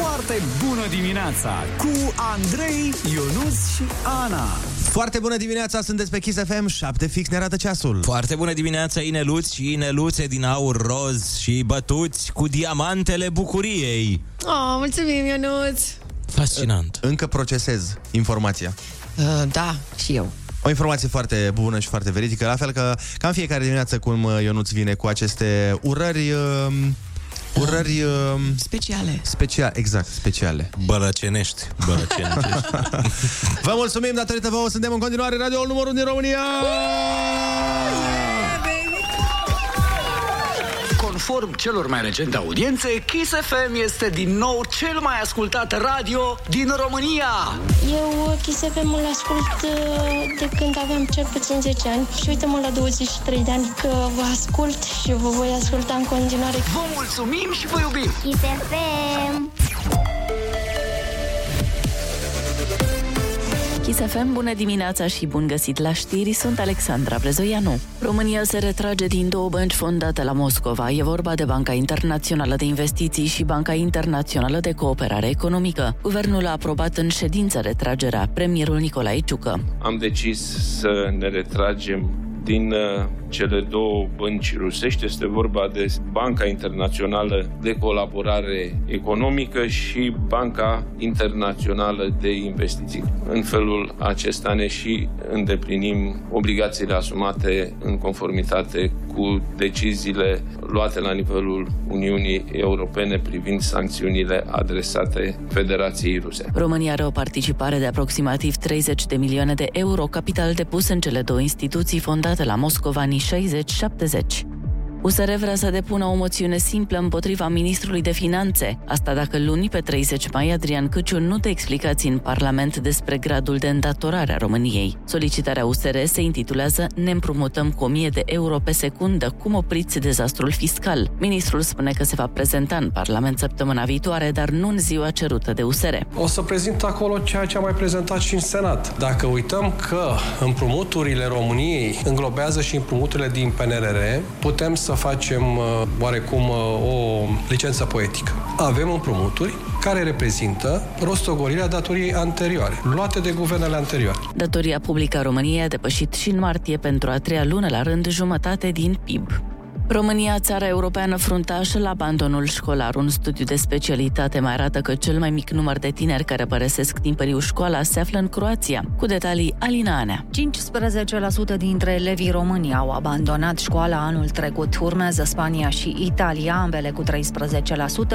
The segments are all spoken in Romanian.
Foarte bună dimineața cu Andrei, Ionus și Ana. Foarte bună dimineața, sunteți pe Kiss FM, 7 fix ne arată ceasul. Foarte bună dimineața, ineluți și ineluțe din aur roz și bătuți cu diamantele bucuriei. Oh, mulțumim, Ionuț! Fascinant. Încă procesez informația. Uh, da, și eu. O informație foarte bună și foarte veridică, la fel că cam fiecare dimineață cum uh, Ionuț vine cu aceste urări... Uh, urări... Uh, Speciale. special, exact, speciale. Bălăcenești, bălăcenești. Vă mulțumim, datorită vouă suntem în continuare radio numărul din România! Conform celor mai recente audiențe, Kiss FM este din nou cel mai ascultat radio din România. Eu Kiss FM-ul ascult uh, de când aveam cel puțin 10 ani și uite-mă la 23 de ani că vă ascult și vă voi asculta în continuare. Vă mulțumim și vă iubim! Kiss FM! Kiss FM, bună dimineața și bun găsit la știri, sunt Alexandra Brezoianu. România se retrage din două bănci fondate la Moscova. E vorba de Banca Internațională de Investiții și Banca Internațională de Cooperare Economică. Guvernul a aprobat în ședință retragerea premierul Nicolae Ciucă. am decis să ne retragem din uh, cele două bănci rusești. Este vorba de Banca Internațională de Colaborare Economică și Banca Internațională de Investiții. În felul acesta ne și îndeplinim obligațiile asumate în conformitate cu deciziile luate la nivelul Uniunii Europene privind sancțiunile adresate Federației Ruse. România are o participare de aproximativ 30 de milioane de euro, capital depus în cele două instituții fondate la Moscova anii 60-70. USR vrea să depună o moțiune simplă împotriva ministrului de finanțe. Asta dacă luni, pe 30 mai, Adrian Căciu nu dă explicații în Parlament despre gradul de îndatorare a României. Solicitarea USR se intitulează Ne împrumutăm cu 1000 de euro pe secundă, cum opriți dezastrul fiscal. Ministrul spune că se va prezenta în Parlament săptămâna viitoare, dar nu în ziua cerută de USR. O să prezint acolo ceea ce am mai prezentat și în Senat. Dacă uităm că împrumuturile României înglobează și împrumuturile din PNRR, putem să facem uh, oarecum uh, o licență poetică. Avem împrumuturi care reprezintă rostogolirea datoriei anterioare, luate de guvernele anterioare. Datoria publică a României a depășit și în martie pentru a treia lună la rând jumătate din PIB. România, țara europeană fruntașă la abandonul școlar. Un studiu de specialitate mai arată că cel mai mic număr de tineri care părăsesc timpuriu școala se află în Croația. Cu detalii, Alina Anea. 15% dintre elevii români au abandonat școala anul trecut. Urmează Spania și Italia, ambele cu 13%,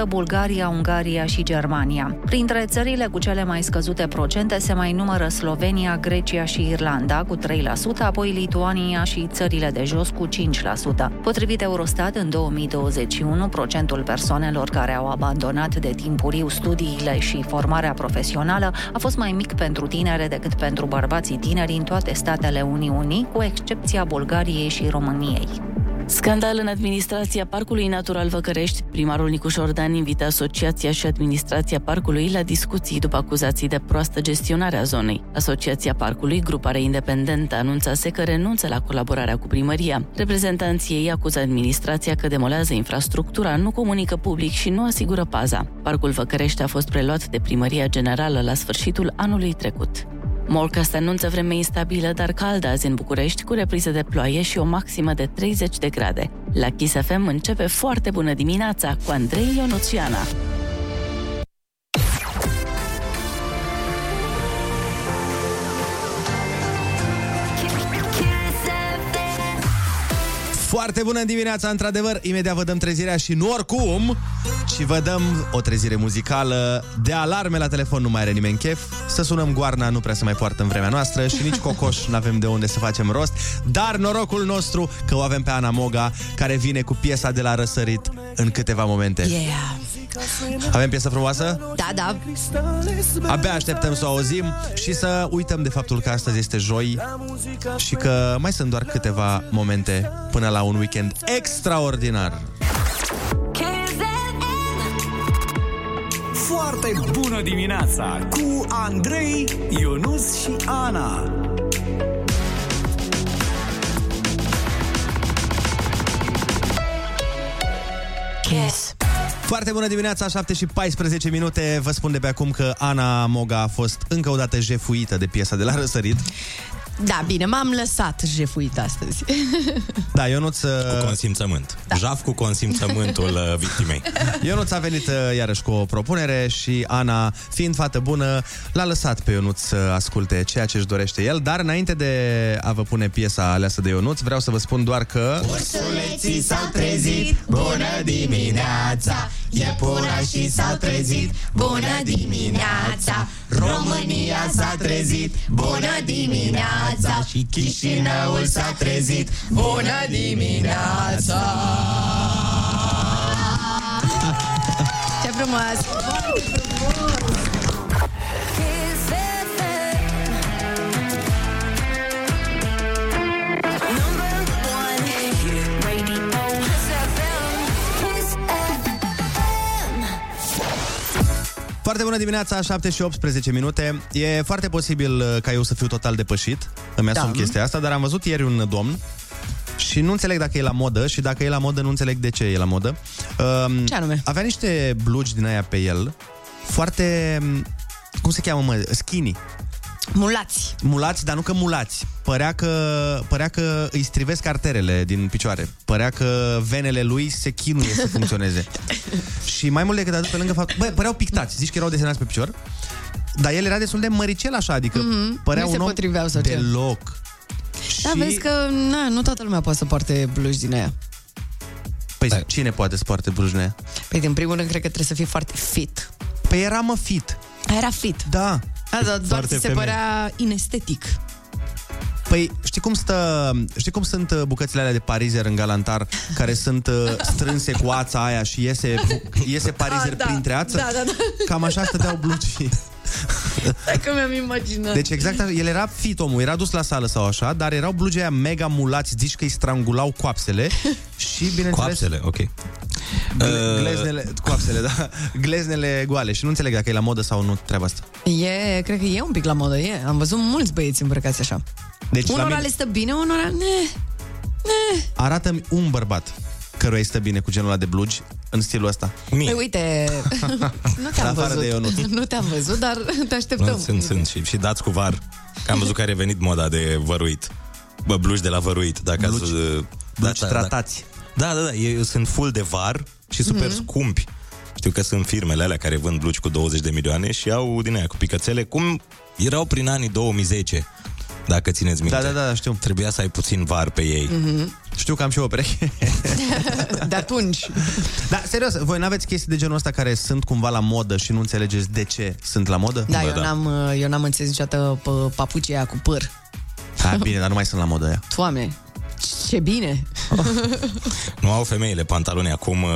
Bulgaria, Ungaria și Germania. Printre țările cu cele mai scăzute procente se mai numără Slovenia, Grecia și Irlanda cu 3%, apoi Lituania și țările de jos cu 5%. Potrivit Eurostat, în 2021, procentul persoanelor care au abandonat de timpuriu studiile și formarea profesională a fost mai mic pentru tinere decât pentru bărbații tineri în toate statele Uniunii, cu excepția Bulgariei și României. Scandal în administrația Parcului Natural Văcărești. Primarul Nicu Șordan invita asociația și administrația parcului la discuții după acuzații de proastă gestionare a zonei. Asociația Parcului, grupare independentă, anunțase că renunță la colaborarea cu primăria. Reprezentanții ei acuză administrația că demolează infrastructura, nu comunică public și nu asigură paza. Parcul Văcărești a fost preluat de primăria generală la sfârșitul anului trecut. Morcast anunță vreme instabilă, dar caldă azi în București, cu reprize de ploaie și o maximă de 30 de grade. La Kiss FM începe foarte bună dimineața cu Andrei Ionuțiana. Foarte bună dimineața, într-adevăr, imediat vă dăm trezirea și nu oricum, ci vă dăm o trezire muzicală de alarme la telefon, nu mai are nimeni chef, să sunăm goarna nu prea se mai poartă în vremea noastră și nici cocoș nu avem de unde să facem rost, dar norocul nostru că o avem pe Ana Moga, care vine cu piesa de la răsărit în câteva momente. Yeah. Avem piesă frumoasă? Da, da. Abia așteptăm să o auzim și să uităm de faptul că astăzi este joi și că mai sunt doar câteva momente până la un weekend extraordinar. Foarte bună dimineața cu Andrei, Ionus și Ana. Foarte bună dimineața, 7 și 14 minute. Vă spun de pe acum că Ana Moga a fost încă o dată jefuită de piesa de la răsărit. Da, bine, m-am lăsat jefuit astăzi. Da, Ionuț... Cu consimțământ. Da. Jaf cu consimțământul uh, victimei. Ionuț a venit uh, iarăși cu o propunere și Ana, fiind fată bună, l-a lăsat pe Ionuț să asculte ceea ce își dorește el, dar înainte de a vă pune piesa aleasă de Ionuț, vreau să vă spun doar că... Ursuleții s-au trezit, bună dimineața Iepura și s-au trezit, bună dimineața! România s-a trezit, bună dimineața! Și Chișinăul s-a trezit, bună dimineața! Ce frumos! Foarte bună dimineața, 7 și 18 minute. E foarte posibil uh, ca eu să fiu total depășit. Îmi asum Da. chestia asta, dar am văzut ieri un domn și nu înțeleg dacă e la modă și dacă e la modă, nu înțeleg de ce e la modă. Um, Ce anume? Avea niște blugi din aia pe el, foarte... Cum se cheamă, mă? Skinny. Mulați. Mulați, dar nu că mulați. Părea că, părea că îi strivesc arterele din picioare. Părea că venele lui se chinuie să funcționeze. și mai mult decât atât, pe lângă fapt... Bă, păreau pictați. Zici că erau desenați pe picior? Dar el era destul de măricel așa, adică Mhm. părea Nu un se om potriveau sau ce? deloc. Da, vezi că na, nu toată lumea poate să poarte blugi din aia. Păi da. cine poate să poarte blugi din aia? Păi, în primul rând, cred că trebuie să fii foarte fit. Păi era mă fit. A, era fit. Da. A, da, doar Foarte ți se femeie. părea inestetic. Păi, știi cum stă, știi cum sunt uh, bucățile alea de parizer în galantar care sunt uh, strânse cu ața aia și iese, iese parizer Ah, da. printre ață? Da, da, da. Cam așa stăteau blugii. Dacă mi-am imaginat. Deci exact așa, el era fit omul, era dus la sală sau așa, dar erau blugii aia mega mulați, zici că îi strangulau coapsele și bineînțeles... Coapsele, ok. Gle- Gleznele, coapsele, da. Gleznele goale și nu înțeleg dacă e la modă sau nu treaba asta. E, cred că e un pic la modă, e. Am văzut mulți băieți îmbrăcați așa. Deci la unora mine le stă bine, unora... Ne. arată-mi un bărbat căruia îi stă bine cu genul ăla de blugi în stilul ăsta. Păi uite, nu La te-am afară văzut. de Ionuț. nu te-am văzut, dar te așteptăm. Nu, sunt, sunt și, și dați cu var. Că am văzut că a revenit moda de văruit. Bă, blugi de la văruit. Dacă Blugi- ați, uh, blugi tratați. Da, da, da. Ei sunt full de var și super Mhm. scumpi. Știu că sunt firmele alea care vând blugi cu 20 de milioane și au din aia cu picățele, cum erau prin anii 2010. Dacă țineți minte. Da, da, da, știu. Trebuia să ai puțin var pe ei. Mhm. Știu că am și eu o pereche. De atunci. Da, serios, voi n-aveți chestii de genul ăsta care sunt cumva la modă și nu înțelegeți de ce sunt la modă? Da, eu, N-am, eu n-am înțeles niciodată pe papucii aia cu păr. Da, bine, dar nu mai sunt la modă aia. Doamne, ce bine! Nu au femeile pantaloni acum... Uh,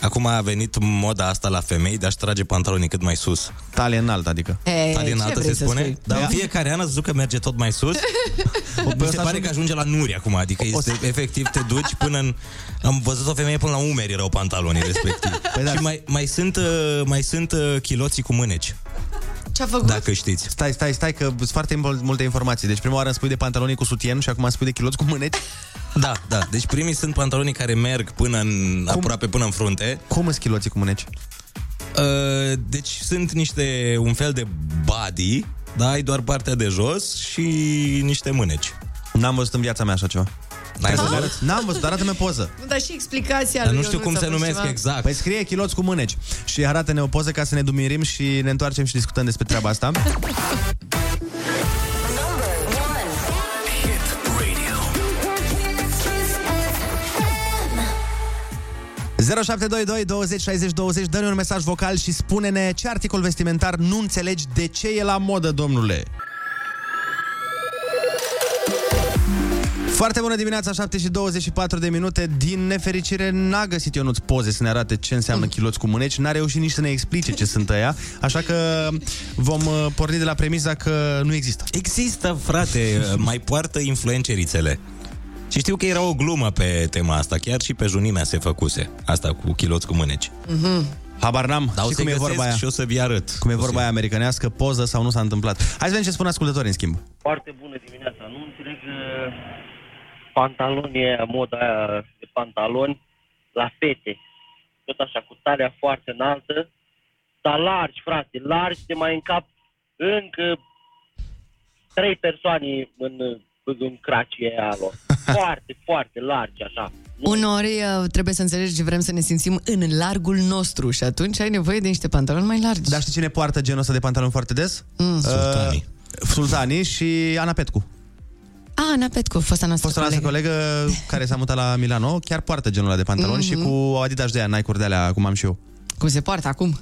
acum a venit moda asta la femei de a-și trage pantalonii cât mai sus. Talie înaltă, adică. E, Talie ce înaltă vrei se să spune? spui? Dar Da. în fiecare an ați văzut că merge tot mai sus? Mi se pare că ajunge la nuri acum, adică este, efectiv te duci până în... Am văzut o femeie până la umeri erau pantalonii respectiv. Păi da. Și mai, mai sunt, uh, mai sunt uh, chiloții cu mâneci, Ce-a făcut? dacă știți. Stai, stai, stai, că sunt foarte mul- multe informații. Deci prima oară îmi spui de pantaloni cu sutien și acum îmi spui de chiloți cu mâneci. Da, da. Deci primii sunt pantalonii care merg până în, aproape până în frunte. Cum sunt chiloții cu mâneci? Uh, deci sunt niște, un fel de body, da, ai doar partea de jos și niște mâneci. N-am văzut în viața mea așa ceva. N-ai Trebuie să văzut? arăt? N-am văzut, arată-mi o poză. Nu, dar și explicația Dar lui nu știu Ionuț cum a se fost numesc ceva. exact. Păi scrie chiloți cu mâneci și arată-ne o poză ca să ne dumirim și ne întoarcem și discutăm despre treaba asta. 0722 20 60 20 Dă-ne un mesaj vocal și spune-ne ce articol vestimentar nu înțelegi de ce e la modă, domnule. Foarte bună dimineața, 7 și 24 de minute. Din nefericire n-a găsit Ionuț poze să ne arate ce înseamnă chiloți cu mâneci. N-a reușit nici să ne explice ce sunt ăia. Așa că vom uh, porni de la premiza că nu există. Există, frate, mai poartă influencerițele. Și știu că era o glumă pe tema asta, chiar și pe junimea se făcuse. Asta cu chiloți cu mâneci. Mhm. Habar n-am. Dar o Știi să cum e găsesc vorba aia? și o să vi arăt. Cum e vorba aia americanească, poză sau nu s-a întâmplat. Hai să vedem ce spun ascultătorii în schimb. Foarte bună dimineața. Nu înțeleg uh, pantalonii aia, moda aia de pantaloni la fete. tot așa, cu talia foarte înaltă, dar largi, frate, largi, te mai încap încă trei persoane în, în cracii aia lor. Foarte, foarte largi, așa. Unori uh, trebuie să înțelegi, vrem să ne simțim în largul nostru și atunci ai nevoie de niște pantaloni mai largi. Dar știi cine poartă genul ăsta de pantaloni foarte des? Mm. Sultanii. Uh, Sultanii și Ana Petcu. Ah, Ana Petcu, fosta noastră Fosta noastră colegă. colegă care s-a mutat la Milano, chiar poartă genul ăla de pantaloni Mhm. și cu Adidas de aia, Nike-uri de alea, cum am și eu. Cum se poartă acum?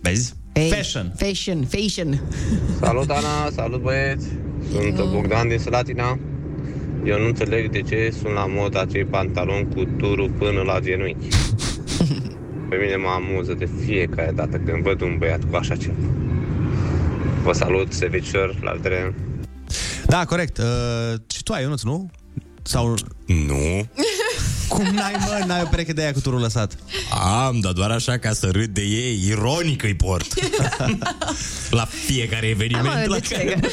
Vezi? Hey, Fashion. Fashion, fashion. Salut, Ana! Salut, băieți! Sunt Bogdan din Slatina. Eu nu înțeleg de ce sunt la mod acei pantaloni cu turul până la genunchi. Pe mine mă amuză de fiecare dată când văd un băiat cu așa ceva. Vă salut, servicior, la vedere! Da, corect. Uh, și tu ai, Ionuț, nu? Sau... Nu. Cum n-ai, mă? N-ai o pereche de aia cu turul lăsat? Am, dar doar așa ca să râd de ei, ironic îi port. la fiecare eveniment Da, mă, la de ce? care...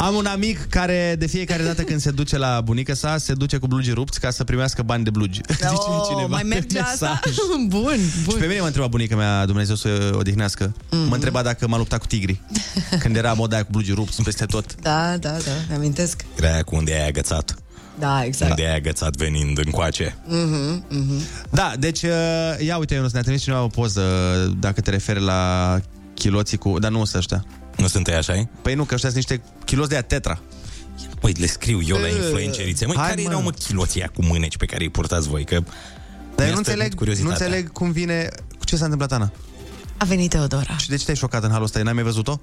Am un amic care de fiecare dată când se duce la bunica sa, se duce cu blugi rupți ca să primească bani de blugi. Zice Oh, cineva mai pe merge asta? mesaj. bun, Și bun. pe mine mă întreba bunica mea, Dumnezeu să o odihnească, Mhm. mă întreba dacă m-a luptat cu tigri. Când era moda aia cu blugi rupți peste tot. Da, da, da, mi-amintesc. Era aia cu unde ai agățat. Da, exact. Unde ai agățat venind încoace. Mhm, mhm. Da, deci, uh, ia uite, Ionuț, ne-a trimis cineva o poză dacă te referi la chiloții cu... Dar nu sunt ăștia. Nu sunt ei așa Păi nu, că ăștia sunt niște chiloți de aia tetra. Păi le scriu eu la Ă, influencerițe. Măi, hai, care mă. erau mă chiloții aia cu mâneci pe care îi purtați voi? Că Dar eu mi-a nu stărit înțeleg, nu curiozitatea. înțeleg cum vine... Cu ce s-a întâmplat, Ana? A venit Teodora. Și de ce te-ai șocat în halul ăsta? N-ai mai văzut-o?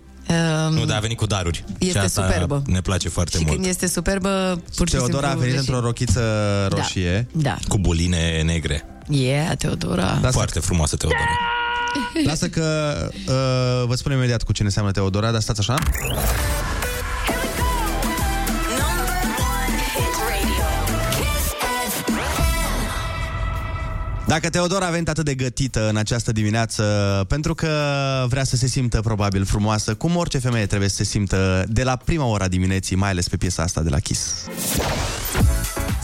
Um, Nu, dar a venit cu daruri. Este și asta superbă. ne place foarte și mult. când este superbă, pur și Teodora a simplu... venit într-o rochiță roșie. Da. Cu buline negre. Yeah, Teodora. Da, Foarte frumoasă Teodora. Lasă că uh, vă spun imediat cu cine înseamnă Teodora, dar stați așa. Dacă Teodora a venit atât de gătită în această dimineață pentru că vrea să se simtă probabil frumoasă, cum orice femeie trebuie să se simtă de la prima ora dimineții, mai ales pe piesa asta de la Kiss.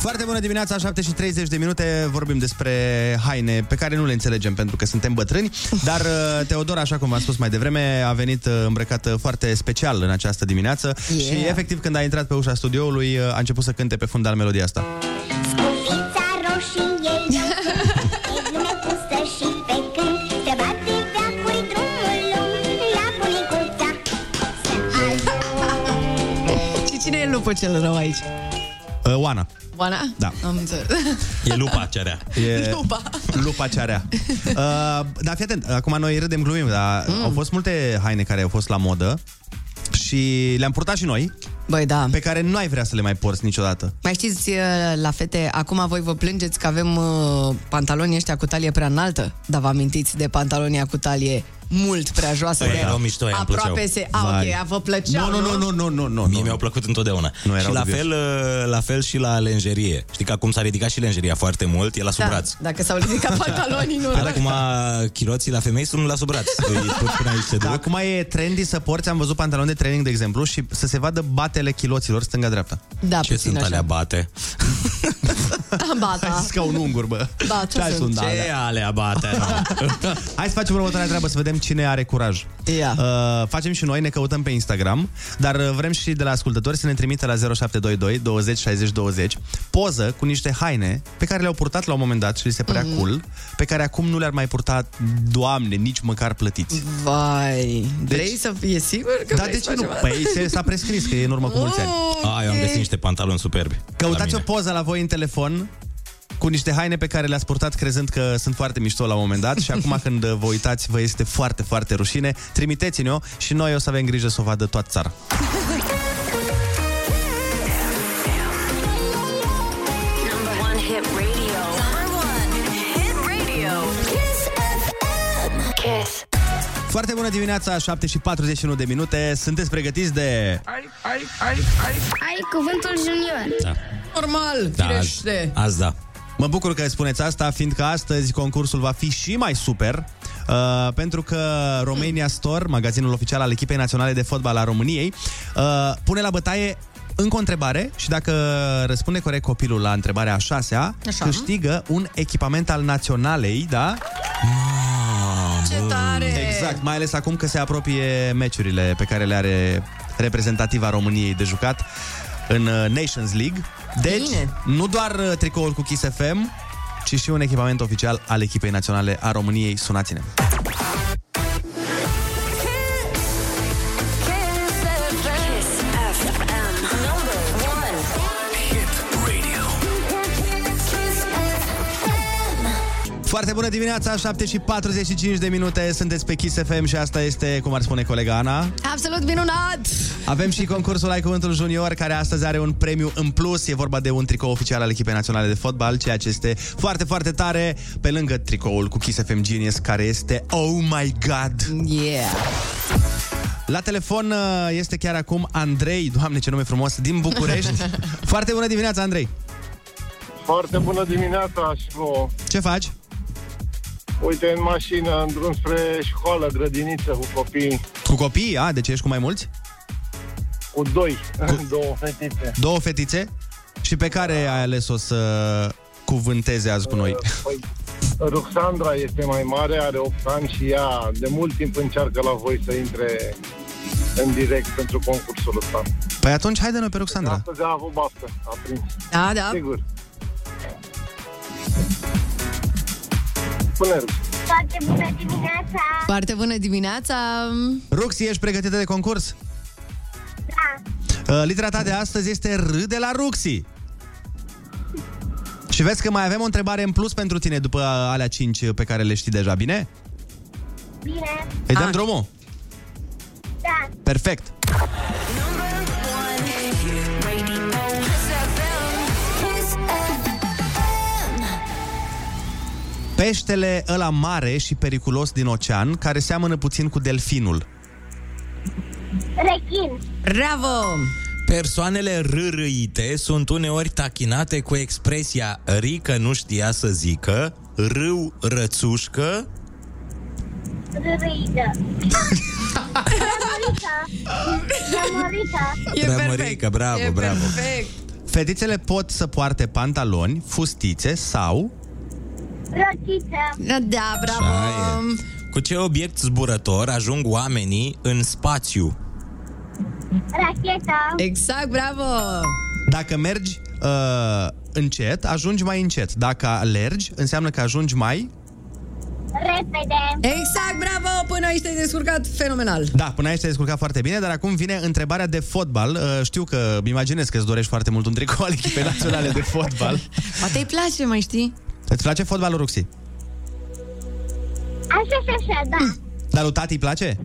Foarte bună dimineața, 7 și 30 de minute, vorbim despre haine pe care nu le înțelegem pentru că suntem bătrâni, dar uh, Teodora, așa cum v-am spus mai devreme, a venit uh, îmbrăcată foarte special în această dimineață Yeah. și efectiv când a intrat pe ușa studioului uh, a început să cânte pe fundal melodia asta. Scufița roșie E lume pusă și pe când Se bate veacuri drumul lung La bunicuța Și cine e lupul cel rău aici? Uh, Oana. Oana? Da. Am înțeles. E lupa cearea. E Lupa. lupa cearea. Uh, dar fii atent, acum noi râdem, glumim, dar mm. au fost multe haine care au fost la modă și le-am purtat și noi. Băi, da. Pe care nu ai vrea să le mai porți niciodată. Mai știți, uh, la fete, acum voi vă plângeți că avem uh, pantaloni ăștia cu talie prea înaltă, dar vă amintiți de pantalonii cu talie mult prea joasă. Băi, de erau mișto, aia îmi Aproape plăceau. se... A, Vai. ok, vă plăceau, Nu, nu, nu, nu, nu, nu, Mie mi-au plăcut întotdeauna. Nu și erau la dubioși. fel, uh, la fel și la lenjerie. Știi că acum s-a ridicat și lenjeria foarte mult, e la sub Da, braț. dacă s-au ridicat pantalonii, nu. Dar acum chiloții la femei sunt la sub braț. Îi put până aici se Da, duc. acum e trendy să porți, am văzut pantaloni de training, de exemplu, și să se vadă batele chiloților stânga-dreapta. Da, Ce puțin sunt așa. alea bate? Ba, da. Hai ca un ungur, bă. Da, ce Ce sunt? sunt Ce alea bate? Hai să facem următoarea treabă, să vedem cine are curaj. Ia. Uh, facem și noi, ne căutăm pe Instagram, dar uh, vrem și de la ascultători să ne trimită la 0722 20 60 20 poză cu niște haine pe care le-au purtat la un moment dat și li se părea Mhm. cool, pe care acum nu le-ar mai purta, doamne, nici măcar plătiți. Vai, vrei să fie sigur că Da, vrei de să ce nu? faci ceva? Păi se, s-a prescris că e în urmă cu mulți ani. A, eu am găsit niște pantaloni superbi. Căutați la o mine. poză la voi în telefon cu niște haine pe care le-ați purtat crezând că sunt foarte mișto la un moment dat și acum când vă uitați vă este foarte, foarte rușine. Trimiteți-ne-o și noi o să avem grijă să o vadă toată țara. Number one hit radio Number one hit radio Kiss FM Kiss Foarte bună dimineața, 7 și 41 de minute. Sunteți pregătiți de... Ai, ai, ai, ai Ai cuvântul junior Da. Normal, Da, firește. azi, azi da. Mă bucur că spuneți asta, fiindcă astăzi concursul va fi și mai super, uh, pentru că Romania Store, magazinul oficial al echipei naționale de fotbal a României, uh, pune la bătaie încă o întrebare și dacă răspunde corect copilul la întrebarea a șasea, Așa. câștigă un echipament al naționalei, da? Ce tare! Exact, mai ales acum că se apropie meciurile pe care le are reprezentativa României de jucat în uh, Nations League. Deci, Bine. nu doar uh, tricoul cu Kiss FM, ci și un echipament oficial al echipei naționale a României. Sunați-ne! Foarte bună dimineața, 7 și 45 de minute, sunteți pe Kiss FM și asta este, cum ar spune colega Ana, Absolut minunat! avem și concursul Ai Cuvântul Junior, care astăzi are un premiu în plus. E vorba de un tricou oficial al echipei naționale de fotbal, ceea ce este foarte, foarte tare, pe lângă tricoul cu Kiss FM Genius, care este Oh My God! Yeah! La telefon uh, este chiar acum Andrei, doamne ce nume frumos, din București. foarte bună dimineața, Andrei! Foarte bună dimineața și vouă. Ce faci? Uite, în mașină, în drum spre școală, grădiniță cu copii, Cu copii? A, deci ești cu mai mulți? cu doi, cu... două fetițe. Două fetițe? Și pe care ai ales-o să cuvânteze azi cu noi? Păi, Ruxandra este mai mare, are 8 ani și ea de mult timp încearcă la voi să intre în direct pentru concursul ăsta. Păi atunci haide noi pe Ruxandra. Astăzi a avut baftă, a prins. Da, da. Sigur. Spune, Rux. Foarte bună dimineața! Foarte bună dimineața! Ruxi, ești pregătită de concurs? Da. Uh, litera ta de astăzi este R de la Ruxi. Și vezi că mai avem o întrebare în plus pentru tine după alea 5 pe care le știi deja, bine? Bine. Îi dăm Ah. drumul? Da. Perfect. Peștele ăla mare și periculos din ocean, care seamănă puțin cu delfinul. Rechin. Bravo! Persoanele rârâite sunt uneori tachinate cu expresia rică nu știa să zică, râu rățușcă, Rârâidă. Ramorica. Ramorica. E Rămărică, bravo, e bravo. perfect! Fetițele pot să poarte pantaloni, fustițe sau... Rochiță. Da, bravo! Așa e. Cu ce obiect zburător ajung oamenii în spațiu? Racheta. Exact, bravo! Dacă mergi uh, încet, ajungi mai încet. Dacă alergi, înseamnă că ajungi mai... Repede. Exact, bravo! Până aici te-ai descurcat fenomenal. Da, până aici te-ai descurcat foarte bine, dar acum vine întrebarea de fotbal. Uh, știu că îmi imaginez că îți dorești foarte mult un tricou al echipei naționale de fotbal. Poate îi place, mai știi? Îți place fotbalul, Ruxi? Așa și așa, da. Dar lui tati îi place?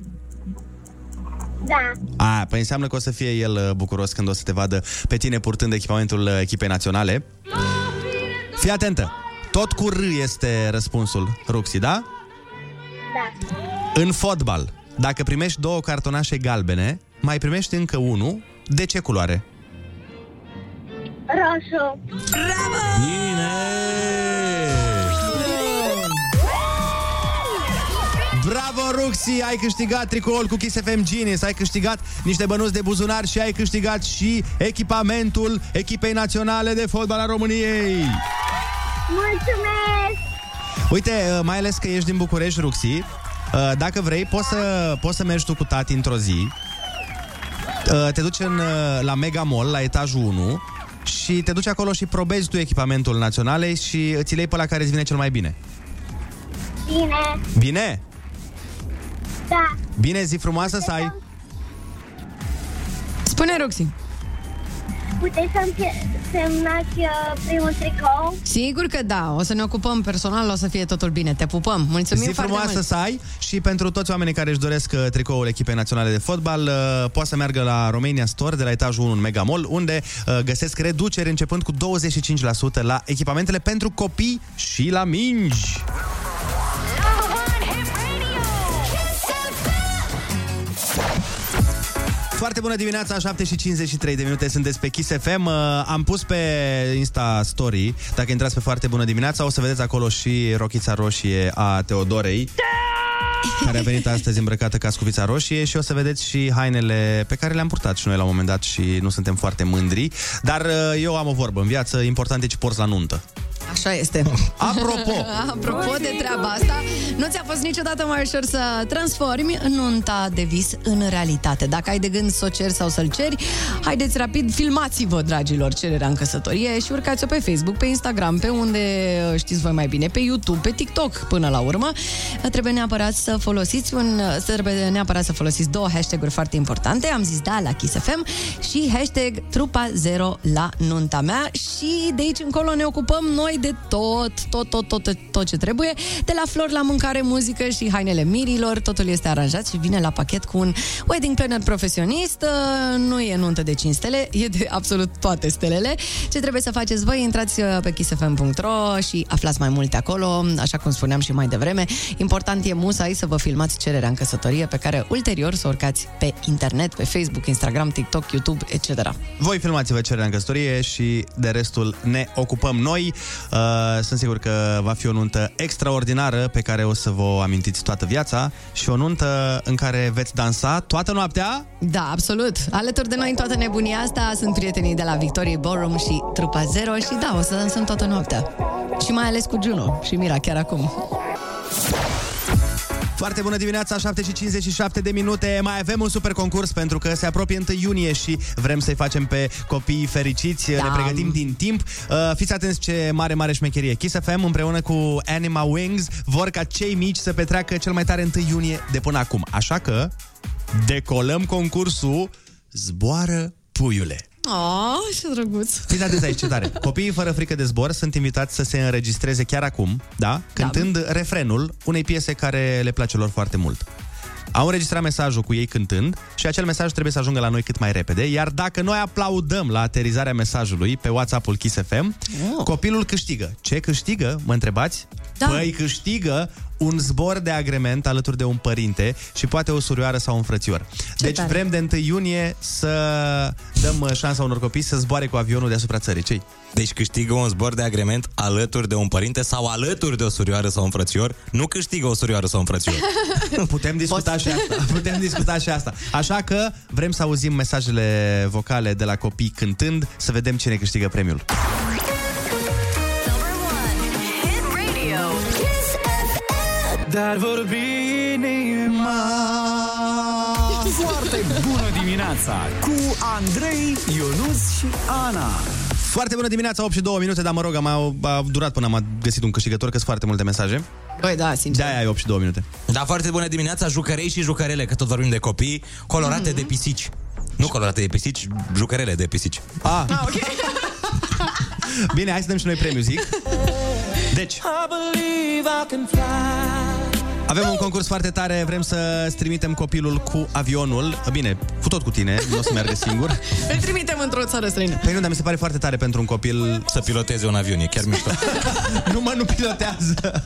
Da. A, păi înseamnă că o să fie el uh, bucuros când o să te vadă pe tine purtând echipamentul uh, echipei naționale. Fii atentă! Tot cu R este răspunsul, Ruxi, da? Da. În fotbal, dacă primești două cartonașe galbene, mai primești încă unul, de ce culoare? Roșu. Bravo! Bine! Bravo, Ruxi! Ai câștigat tricoul cu Kiss FM Genius, ai câștigat niște bănuți de buzunar și ai câștigat și echipamentul echipei naționale de fotbal a României! Mulțumesc. Uite, uh, mai ales că ești din București, Ruxi, uh, dacă vrei, poți să, poți să mergi tu cu tati într-o zi, Uh, te duci în, uh, la Mega Mall, la etajul 1, și te duci acolo și probezi tu echipamentul naționalei și îți lei pe la care îți vine cel mai bine. Bine. Bine? Da. Bine, zi frumoasă să ai! Spune, Roxy. Puteți să-mi semnați uh, primul tricou? Sigur că da, o să ne ocupăm personal, o să fie totul bine. Te pupăm. Mulțumim Zi foarte frumoasă mult. să ai și pentru toți oamenii care își doresc uh, tricoul echipei naționale de fotbal, uh, poate să meargă la Romania Store de la etajul 1 în Mega Mall, unde uh, găsesc reduceri începând cu 25% la echipamentele pentru copii și la mingi. Foarte bună dimineața, 7 și 53 de minute sunteți pe Kiss FM. Uh, Am pus pe Insta Story, dacă intrați pe Foarte bună dimineața, o să vedeți acolo și rochița roșie a Teodorei. care a venit astăzi îmbrăcată ca scufița roșie și o să vedeți și hainele pe care le-am purtat și noi la un moment dat și nu suntem foarte mândri. Dar uh, eu am o vorbă în viață, important e ce porți la nuntă. Așa este. Apropo! Apropo de treaba asta, nu ți-a fost niciodată mai ușor să transformi nunta de vis în realitate. Dacă ai de gând să o ceri sau să-l ceri, haideți rapid, filmați-vă, dragilor, cererea în căsătorie și urcați-o pe Facebook, pe Instagram, pe unde știți voi mai bine, pe YouTube, pe TikTok până la urmă. Trebuie neapărat să folosiți un, trebuie neapărat să folosiți două hashtag-uri foarte importante. Am zis da la Kiss FM și hashtag trupa 0 la nunta mea și de aici încolo ne ocupăm noi de tot, tot, tot, tot, tot, tot ce trebuie. De la flori la mâncare, muzică și hainele mirilor, totul este aranjat și vine la pachet cu un wedding planner profesionist. Uh, Nu e nuntă de 5 stele, e de absolut toate stelele. Ce trebuie să faceți voi? Intrați uh, pe kissfm.ro și aflați mai multe acolo, așa cum spuneam și mai devreme. Important e musai să vă filmați cererea în căsătorie pe care ulterior să o urcați pe internet, pe Facebook, Instagram, TikTok, YouTube, etc. Voi filmați-vă cererea în căsătorie și de restul ne ocupăm noi. Uh, sunt sigur că va fi o nuntă extraordinară pe care o să vă o amintiți toată viața și o nuntă în care veți dansa toată noaptea. Da, absolut. Alături de noi în toată nebunia asta sunt prietenii de la Victoria Ballroom și Trupa Zero și da, o să dansăm toată noaptea. Și mai ales cu Juno și Mira chiar acum. Foarte bună dimineața, 7 și 57 de minute. Mai avem un super concurs pentru că se apropie 1 iunie și vrem să-i facem pe copii fericiți. Da. Ne pregătim din timp. Uh, fiți atenți ce mare, mare șmecherie. Kiss FM împreună cu Anima Wings vor ca cei mici să petreacă cel mai tare 1 iunie de până acum. Așa că decolăm concursul Zboară puiule. Oh, ce drăguț! Fiți atenți aici, ce tare. Copiii fără frică de zbor sunt invitați să se înregistreze chiar acum, da? Cântând da. refrenul unei piese care le place lor foarte mult. Au înregistrat mesajul cu ei cântând și acel mesaj trebuie să ajungă la noi cât mai repede, iar dacă noi aplaudăm la aterizarea mesajului pe WhatsApp-ul Kiss FM, oh. copilul câștigă. Ce câștigă, mă întrebați? Da. Păi câștigă un zbor de agrement alături de un părinte și poate o surioară sau un frățior. deci tare. vrem de 1 iunie să dăm uh, șansa unor copii să zboare cu avionul deasupra țării. ce Deci câștigă un zbor de agrement alături de un părinte sau alături de o surioară sau un frățior. Nu câștigă o surioară sau un frățior. Putem discuta și asta. Putem discuta și asta. Așa că vrem să auzim mesajele vocale de la copii cântând, să vedem cine câștigă premiul. Dar vorbi inima Foarte bună dimineața Cu Andrei, Ionus și Ana Foarte bună dimineața, 8 și 2 minute, dar mă rog, am, a durat până am găsit un câștigător, că sunt foarte multe mesaje. Băi, da, sincer. De-aia ai 8 și 2 minute. Da, foarte bună dimineața, jucărei și jucărele, că tot vorbim de copii, colorate mm-hmm. de pisici. Nu colorate de pisici, jucărele de pisici. Ah. Bine, hai să dăm și noi premiu, zic. Deci, I believe I can fly avem un concurs foarte tare, vrem să trimitem copilul cu avionul. Bine, cu tot cu tine, nu o să meargă singur. Îl trimitem într-o țară străină. Păi nu, dar mi se pare foarte tare pentru un copil Să piloteze un avion, e chiar mișto. Nu mă, nu pilotează.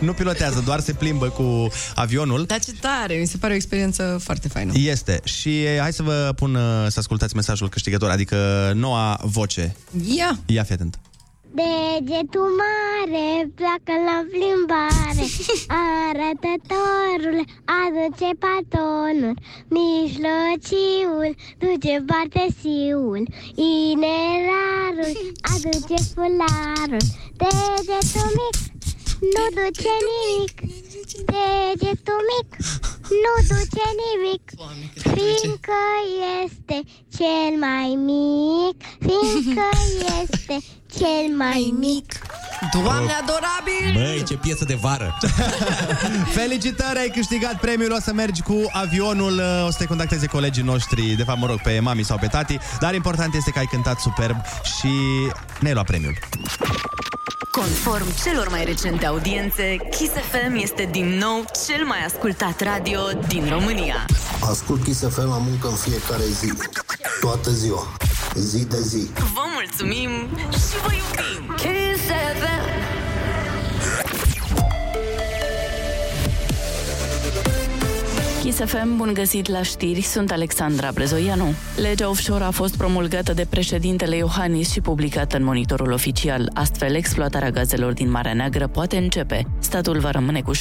Nu pilotează, doar se plimbă cu avionul. Dar ce tare, mi se pare o experiență foarte faină. Este. Și e, hai să vă pun uh, să ascultați mesajul câștigător, adică noua voce. Ia! Ia fi atent. Degetul mare pleacă la plimbare. Arătătorul aduce patonul Mijlociul duce partesiul Inerarul aduce fularul. Degetul mic nu duce nimic. Degetul mic nu duce nimic. Fiindcă este cel mai mic Fiindcă este cel mai mic Doamne adorabil! Băi, ce piesă de vară! Felicitări, ai câștigat premiul, o să mergi cu avionul, uh, o să te contacteze colegii noștri, de fapt, mă rog, pe mami sau pe tati, dar important este că ai cântat superb și ne-ai luat premiul. Conform celor mai recente audiențe, Kiss FM este din nou cel mai ascultat radio din România. Ascult Kiss FM la muncă în fiecare zi. Toată ziua. Zi de zi. Vă mulțumim și vă iubim! Kiss FM! Kiss FM, bun găsit la știri, sunt Alexandra Brezoianu. Legea offshore a fost promulgată de președintele Iohannis și publicată în monitorul oficial. Astfel, exploatarea gazelor din Marea Neagră poate începe. Statul va rămâne cu 60%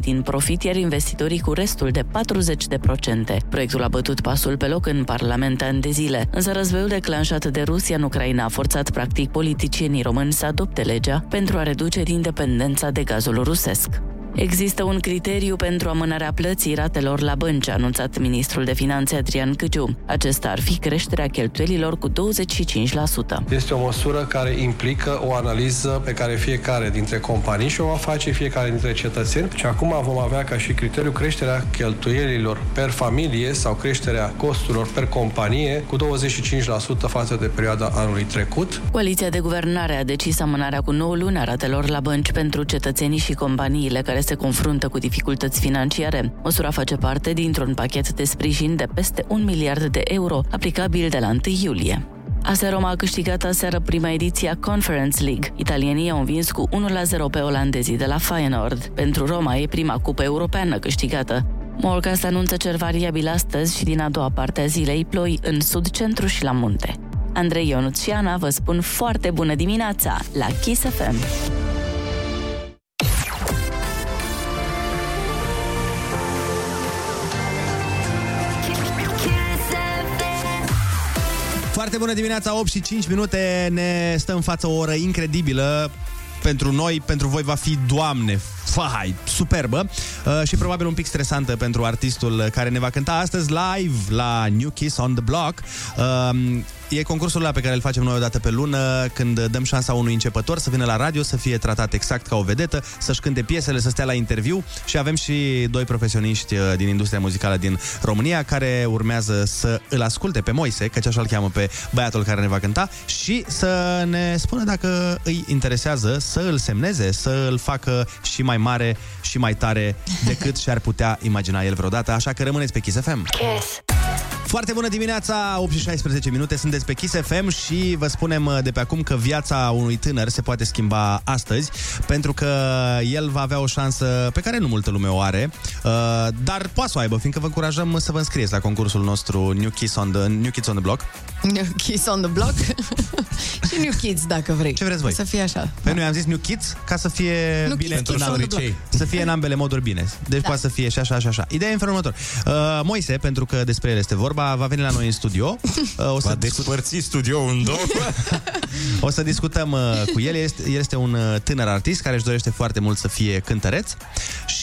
din profit, iar investitorii cu restul de 40%. Proiectul a bătut pasul pe loc în Parlament ani de zile, însă războiul declanșat de Rusia în Ucraina a forțat practic politicienii români să adopte legea pentru a reduce independența de gazul rusesc. Există un criteriu pentru amânarea plății ratelor la bănci, a anunțat ministrul de finanțe Adrian Căciu. Acesta ar fi creșterea cheltuielilor cu 25%. Este o măsură care implică o analiză pe care fiecare dintre companii și o va face fiecare dintre cetățeni și acum vom avea ca și criteriu creșterea cheltuielilor per familie sau creșterea costurilor per companie cu 25% față de perioada anului trecut. Coaliția de guvernare a decis amânarea cu 9 luni a ratelor la bănci pentru cetățenii și companiile care se confruntă cu dificultăți financiare. Măsura face parte dintr-un pachet de sprijin de peste un miliard de euro, aplicabil de la 1 iulie. AS Roma a câștigat aseară prima ediție a Conference League. Italienii au învins cu 1-0 pe olandezii de la Feyenoord. Pentru Roma e prima cupă europeană câștigată. Morcast anunță cer variabil astăzi și din a doua parte a zilei ploi în sud, centru și la munte. Andrei Ionuțiana vă spun foarte bună dimineața la Kiss FM. Foarte bună dimineața, 8 și 5 minute, ne stă în față o oră incredibilă. Pentru noi, pentru voi va fi, Doamne, fai, superbă uh, și probabil un pic stresantă pentru artistul care ne va cânta astăzi live la New Kiss on the Block. Uh, e concursul ăla pe care îl facem noi o dată pe lună, când dăm șansa unui începător să vină la radio, să fie tratat exact ca o vedetă, să-și cânte piesele, să stea la interviu și avem și doi profesioniști uh, din industria muzicală din România care urmează să îl asculte pe Moise, căci așa îl cheamă pe băiatul care ne va cânta și să ne spună dacă îi interesează să îl semneze, să îl facă și mai mare și mai tare decât și-ar putea imagina el vreodată, așa că rămâneți pe Kiss FM. Kiss. Foarte bună dimineața, 8 și 16 minute, sunteți pe Kiss FM și vă spunem uh, de pe acum că viața unui tânăr se poate schimba astăzi, pentru că el va avea o șansă pe care nu multă lume o are, uh, dar poate să o aibă, fiindcă vă încurajăm să vă înscrieți la concursul nostru New Kids on the, New Kids on the Block. New Kids on the Block și New Kids, dacă vrei. Ce vreți voi? Să fie așa. Pe noi am zis New Kids ca să fie New bine Kids în on the ambele, Block. să fie în ambele moduri bine. Deci Da. poate să fie și așa și așa. Ideea e în felul următor. Uh, Moise, pentru că despre el este vorba, va veni la noi în studio. Uh, o să Va despărți studioul în două. O să discutăm uh, cu el. Este, el este un uh, tânăr artist care își dorește foarte mult să fie cântăreț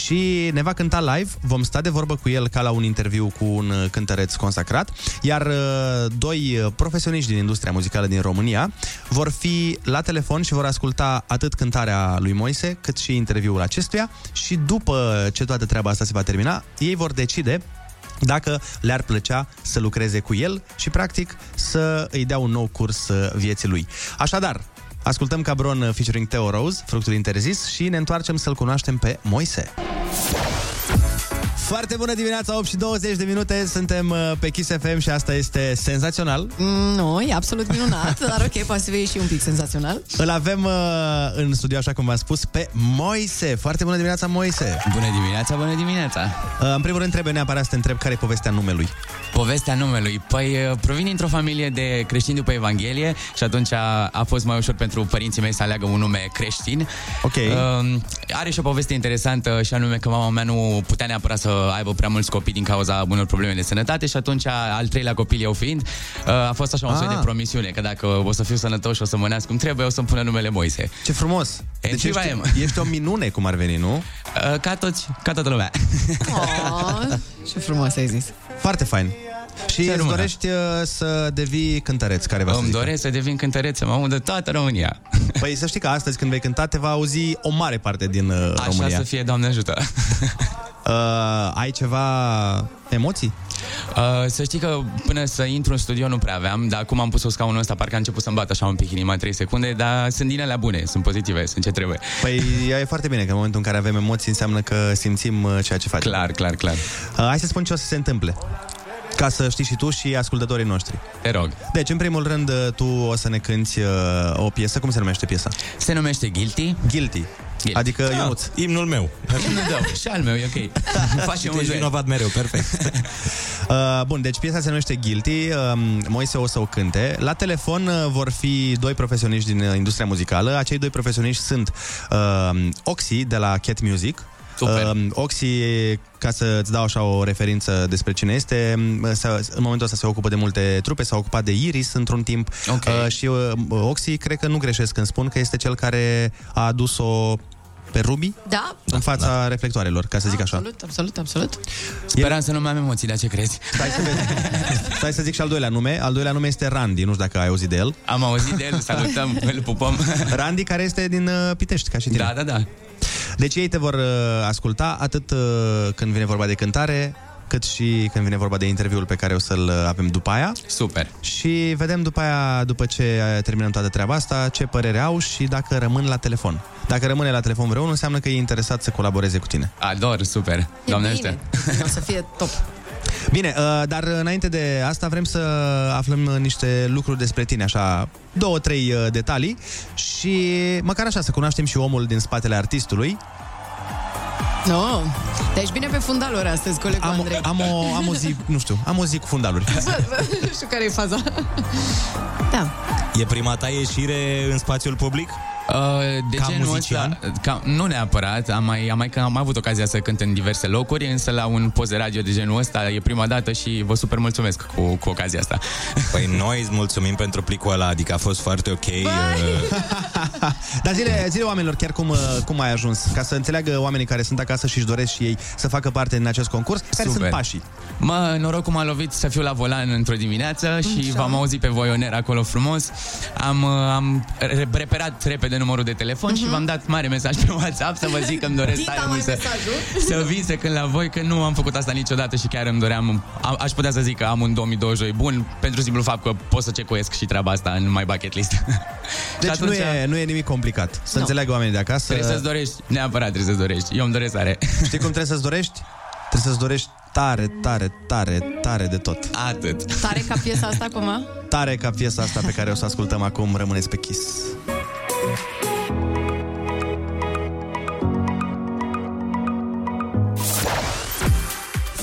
și ne va cânta live. Vom sta de vorbă cu el ca la un interviu cu un uh, cântăreț consacrat. Iar uh, doi uh, profesioniști din industria muzicală din România vor fi la telefon și vor asculta atât cântarea lui Moise, cât și interviul acestuia și după ce toată treaba asta se va termina, ei vor decide dacă le-ar plăcea să lucreze cu el și, practic, să îi dea un nou curs uh, vieții lui. Așadar, ascultăm Cabron uh, featuring Theo Rose, fructul interzis, și ne întoarcem să-l cunoaștem pe Moise. Foarte bună dimineața, 8 și 20 de minute, suntem uh, pe Kiss FM și asta este senzațional. Mm, Nu, e absolut minunat, dar ok, poate să fie și un pic senzațional. Îl avem uh, în studio, așa cum v-am spus, pe Moise. Foarte bună dimineața, Moise. Bună dimineața, bună dimineața. Uh, în primul rând, trebuie neapărat să te întreb care e povestea numelui. Povestea numelui. Păi uh, provin dintr-o familie de creștini după Evanghelie și atunci a, a fost mai ușor pentru părinții mei să aleagă un nume creștin. Ok. Uh, are și o poveste interesantă și anume că mama mea nu putea neapărat să aibă prea mulți copii din cauza unor probleme de sănătate și atunci al treilea copil eu fiind uh, a fost așa un soi Ah. de promisiune că dacă o să fiu sănătos și o să mănească cum trebuie, o să-mi pună numele Moise. Ce frumos! Deci Deci ești, ești o minune, cum ar veni, nu? Uh, ca, toți, ca toată lumea. Oh, ce frumos ai zis. Foarte fain. Și îți rămână. dorești uh, să devii cântăreț, care va să Îmi zică. doresc să devin cântăreț, să mă aud de toată România. Păi să știi că astăzi când vei cânta te va auzi o mare parte din uh, Așa România. să fie, Doamne ajută. Uh, ai ceva emoții? Uh, să știi că până să intru în studio nu prea aveam, dar acum am pus-o scaunul ăsta, parcă a început să-mi bată așa un pic inima 3 secunde, dar sunt din alea bune, sunt pozitive, sunt ce trebuie. Păi e foarte bine că în momentul în care avem emoții înseamnă că simțim uh, ceea ce facem. Clar, clar, clar. Uh, hai să spun ce o să se întâmple. Ca să știi și tu și ascultătorii noștri. Te rog. Deci, în primul rând, uh, tu o să ne cânti uh, o piesă. Cum se numește piesa? Se numește Guilty. Guilty. Adică Da, Ionuț. Imnul meu. Imnul tău, și al meu, e ok. Facem un Ești duet. vinovat mereu, perfect. Uh, bun, deci piesa se numește Guilty, uh, Moise o să o cânte. La telefon uh, vor fi doi profesioniști din uh, industria muzicală. Acei doi profesioniști sunt uh, Oxy de la Cat Music. Super. Uh, Oxy, ca să-ți dau așa o referință despre cine este, uh, se- în momentul ăsta se ocupă de multe trupe, s-a ocupat de Iris într-un timp Ok. uh, și uh, Oxy, cred că nu greșesc când spun că este cel care a adus-o pe Ruby Da, în fața da. reflectoarelor, ca să zic așa. absolut, absolut, absolut. Speram să nu mai am emoții, dar ce crezi? Stai să, vezi. Stai să zic și al doilea nume. Al doilea nume este Randy, nu știu dacă ai auzit de el. Am auzit de el, salutăm, îl pupăm. Randy, care este din uh, Pitești, ca și tine. Da, da, da. Deci ei te vor uh, asculta atât uh, când vine vorba de cântare, cât și când vine vorba de interviul pe care o să-l uh, avem după aia. Super. Și vedem după aia, după ce uh, terminăm toată treaba asta, ce părere au și dacă rămân la telefon. Dacă rămâne la telefon vreunul, înseamnă că e interesat să colaboreze cu tine. Ador, super. Doamne ajută. O să fie top. Bine, uh, dar înainte de asta vrem să aflăm niște lucruri despre tine, așa, două, trei uh, detalii și măcar așa să cunoaștem și omul din spatele artistului. No. Deci bine pe fundaluri astăzi, colegul Am, Andrei. am, o, am o zi, nu știu, am o zi cu fundaluri. Nu știu care e faza. Da. E prima ta ieșire în spațiul public? Uh, de Ca genul muzician? ăsta, ca, nu neapărat, am mai, am, mai, am avut ocazia să cânt în diverse locuri, însă la un post de radio de genul ăsta e prima dată și vă super mulțumesc cu, cu ocazia asta. Păi noi îți mulțumim pentru plicul ăla, adică a fost foarte ok. uh, Dar zile, zile oamenilor chiar cum, uh, cum ai ajuns, ca să înțeleagă oamenii care sunt acasă și își doresc și ei să facă parte din acest concurs, care Super. sunt pașii. Mă, noroc cum a lovit să fiu la volan într-o dimineață și Așa. v-am auzit pe voioner acolo frumos. Am, uh, am re- reperat repede numărul de telefon și v-am dat mare mesaj pe WhatsApp să vă zic că îmi doresc Dita tare mai mult să, mesajul. să vin să cânt la voi, că nu am făcut asta niciodată și chiar îmi doream, a, aș putea să zic că am un 2022 bun, pentru simplu fapt că pot să cecuiesc și treaba asta în my bucket list. Deci Și nu, e, nu e nimic complicat. Să Nu. înțeleagă oamenii de acasă. Trebuie să-ți dorești, neapărat trebuie să-ți dorești. Eu îmi doresc tare. Știi cum trebuie să-ți dorești? Trebuie să-ți dorești tare, tare, tare, tare de tot. Atât. Tare ca piesa asta acum? Tare ca piesa asta pe care o să ascultăm acum, rămâneți pe Kiss. Yeah.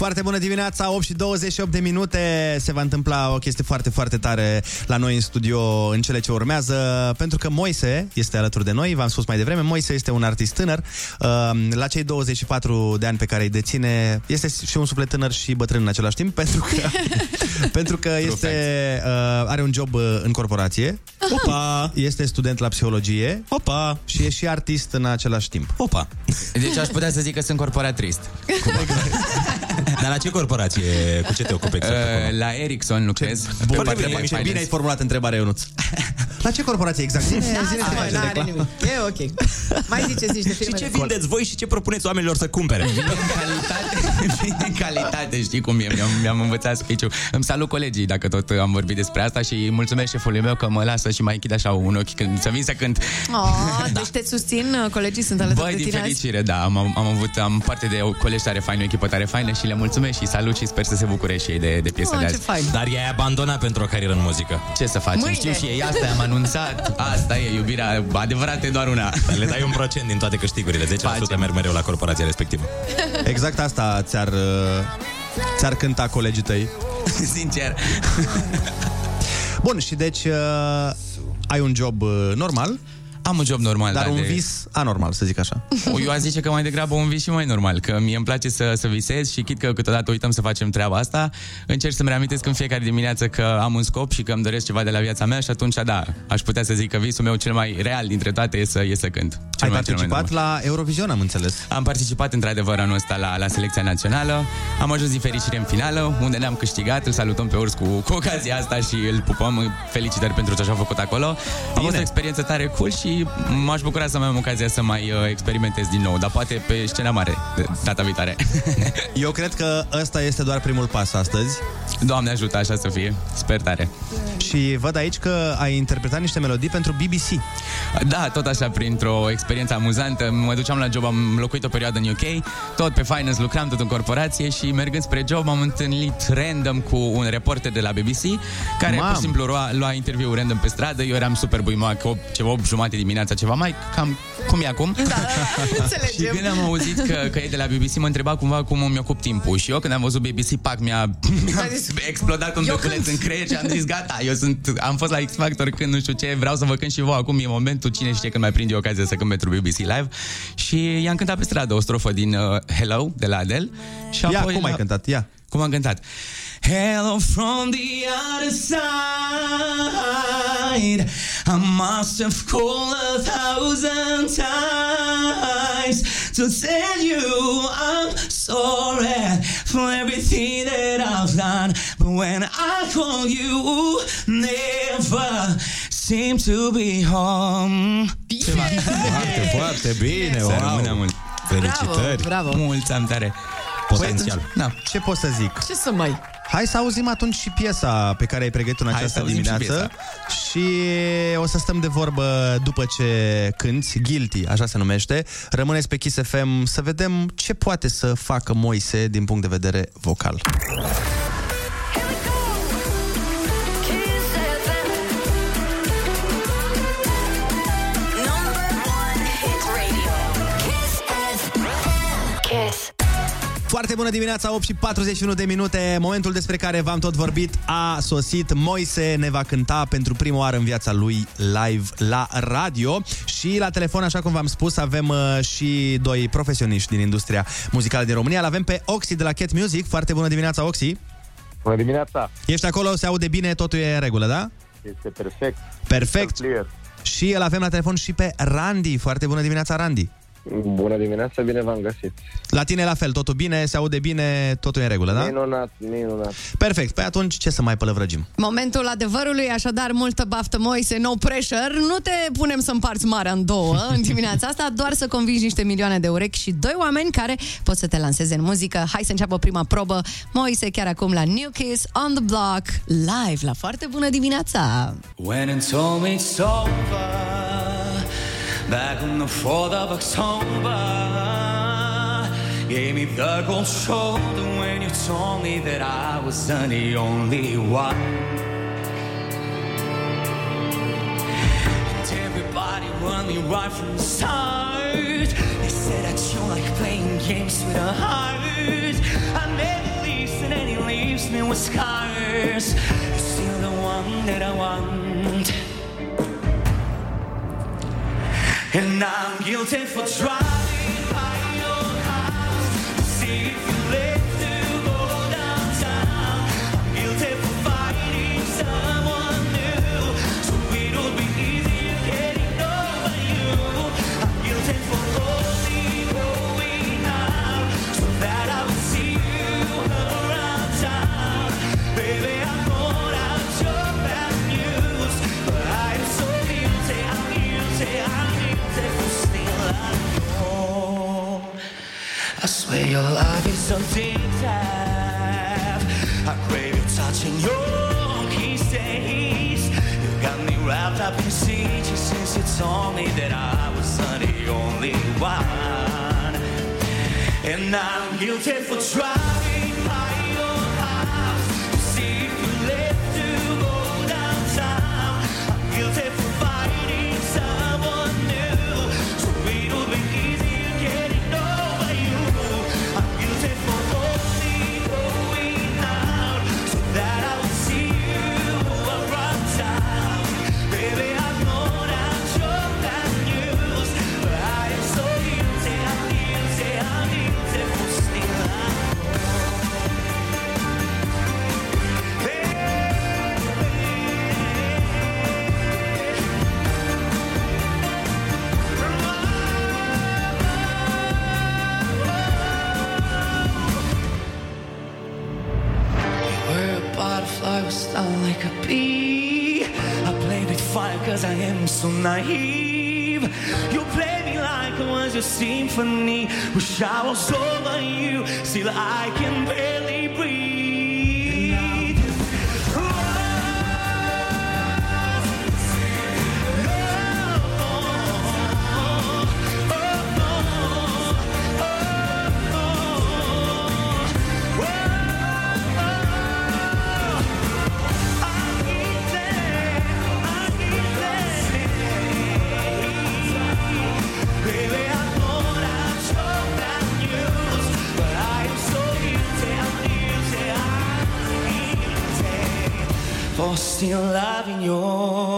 Foarte bună dimineața, 8 și 28 de minute Se va întâmpla o chestie foarte, foarte tare La noi în studio în cele ce urmează Pentru că Moise este alături de noi V-am spus mai devreme, Moise este un artist tânăr Uh, La cei 24 de ani pe care îi deține Este și un suflet tânăr și bătrân în același timp Pentru că, pentru că este, uh, are un job uh, în corporație Opa! Este student la psihologie Opa! Și e și artist în același timp Opa! Deci aș putea să zic că sunt corporatrist. Dar la ce corporație? Cu ce te ocupi exact? Uh, la Ericsson lucrez. Bun, Pe bine, partea de bine, finance. bine ai formulat întrebarea, Ionuț. La ce corporație exact? Zine, zine ce Asta, faci de n-are reclamă. nimic. E ok. Mai ziceți niște Și filme. ce vindeți voi și ce propuneți oamenilor să cumpere? Vine în calitate, vine în calitate, știi cum e, mi-am, mi-am învățat speech Îmi salut colegii dacă tot am vorbit despre asta și mulțumesc șefului meu că mă lasă și mai închid așa un ochi când să vin să cânt. Oh, deci te susțin, colegii sunt alături Băi, de din tine azi? fericire, da, am, am avut am parte de o colegi tare faină, o echipă tare faină și le mulțumesc și salut și sper să se bucure și ei de, de piesa Oh, de ce azi. fain. Dar i-ai abandonat pentru o carieră în muzică. Ce să facem? Mâine. Știu și ei, asta am anunțat, asta e iubirea adevărată e doar una. Le dai un procent din toate câștigurile, 10% Facem. merg mereu la corporația respectivă. Exact asta ți-ar, uh, ți-ar cânta colegii tăi. Sincer. Bun, și deci uh, ai un job uh, normal, Am un job normal, dar da, un de... vis anormal, să zic așa. Eu aș zice că mai degrabă un vis și mai normal, că mie îmi place să, să visez și chit că câteodată uităm să facem treaba asta, încerc să-mi reamintesc în fiecare dimineață că am un scop și că îmi doresc ceva de la viața mea și atunci, da, aș putea să zic că visul meu cel mai real dintre toate e să, e să cânt. Cel Ai mai, cel mai participat normal. la Eurovision, am înțeles. Am participat într-adevăr anul ăsta la, la selecția națională, am ajuns din fericire în finală, unde ne-am câștigat, îl salutăm pe Urs cu, cu ocazia asta și îl pupăm, felicitări pentru ce a făcut acolo. A fost o experiență tare cool și m-aș bucura să mai am ocazia să mai uh, experimentez din nou, dar poate pe scena mare de- data viitoare. Eu cred că ăsta este doar primul pas astăzi Doamne ajută, așa să fie. Sper tare. și văd aici că ai interpretat niște melodii pentru BBC. Da, tot așa, printr-o experiență amuzantă. Mă duceam la job, am locuit o perioadă în UK, tot pe finance lucram, tot în corporație și mergând spre job am întâlnit random cu un reporter de la BBC care Mamă. pur și simplu lua, lua interviu random pe stradă. Eu eram super buimoac, 8, ceva 8 jumate dimineața ceva mai cam cum e acum. Da, și înțelegem. când am auzit că, că e de la BBC, mă întreba cumva cum îmi ocup timpul. Și eu când am văzut BBC, pac, mi-a, mi-a explodat un Eu beculeț cânt. în creier și am zis, gata, eu sunt, am fost la X Factor când nu știu ce, vreau să vă cânt și vouă. Acum e momentul, cine știe când mai prinde ocazia să cânt pentru BBC Live. Și i-am cântat pe stradă o strofă din uh, Hello, de la Adele. Și Ia, apoi cum ai la- cântat? Ia. Cum am cântat? Hello from the other side. I must have called a thousand times to tell you I'm sorry for everything that I've done. But when I call you, never seem to be home. Foarte, foarte bine, Să wow. rămână mult. Felicitări. Bravo. Mulți am tare. Potențial. Da. Ce pot să zic? Ce să mai... Hai să auzim atunci și piesa pe care ai pregătit-o în Hai această să auzim și dimineață și, o să stăm de vorbă după ce cânti, Guilty, așa se numește. Rămâneți pe Kiss FM să vedem ce poate să facă Moise din punct de vedere vocal. Foarte bună dimineața, 8 și 41 de minute. Momentul despre care v-am tot vorbit a sosit. Moise ne va cânta pentru prima oară în viața lui live la radio. Și la telefon, așa cum v-am spus, avem uh, și doi profesioniști din industria muzicală din România. L avem pe Oxy de la Cat Music. Foarte bună dimineața, Oxy. Bună dimineața! Ești acolo, se aude bine, totul e în regulă, da? Este perfect. Perfect. Clear. Și îl avem la telefon și pe Randy. Foarte bună dimineața, Randy. Bună dimineața, bine v-am găsit. La tine la fel, totul bine, se aude bine, totul e în regulă, da? Minunat, minunat. Perfect. Păi atunci ce să mai pălăvrăgim? Momentul adevărului, așadar multă baftă, Moise, no pressure. Nu te punem să împarți marea în două în dimineața asta, doar să convingi niște milioane de urechi și doi oameni care pot să te lanseze în muzică. Hai să înceapă prima probă. Moise chiar acum la New Kiss on the Block, live la foarte bună dimineața! When it told me it's over Back on the 4th of October Gave me the cold shoulder when you told me that I wasn't the only one. And everybody me right from the start. They said that you like playing games with a heart. I never listen and he leaves me with scars. You're still the one that I want And I'm guilty for driving by your house to see if you let I swear your love is so addictive. I crave your touch and your kisses. You got me wrapped up in stitches since you told me that I wasn't the only one. And I'm guilty for driving I played with fire cause I am so naive. You play me like it was your symphony. Wish I was over you, still I can barely still loving you.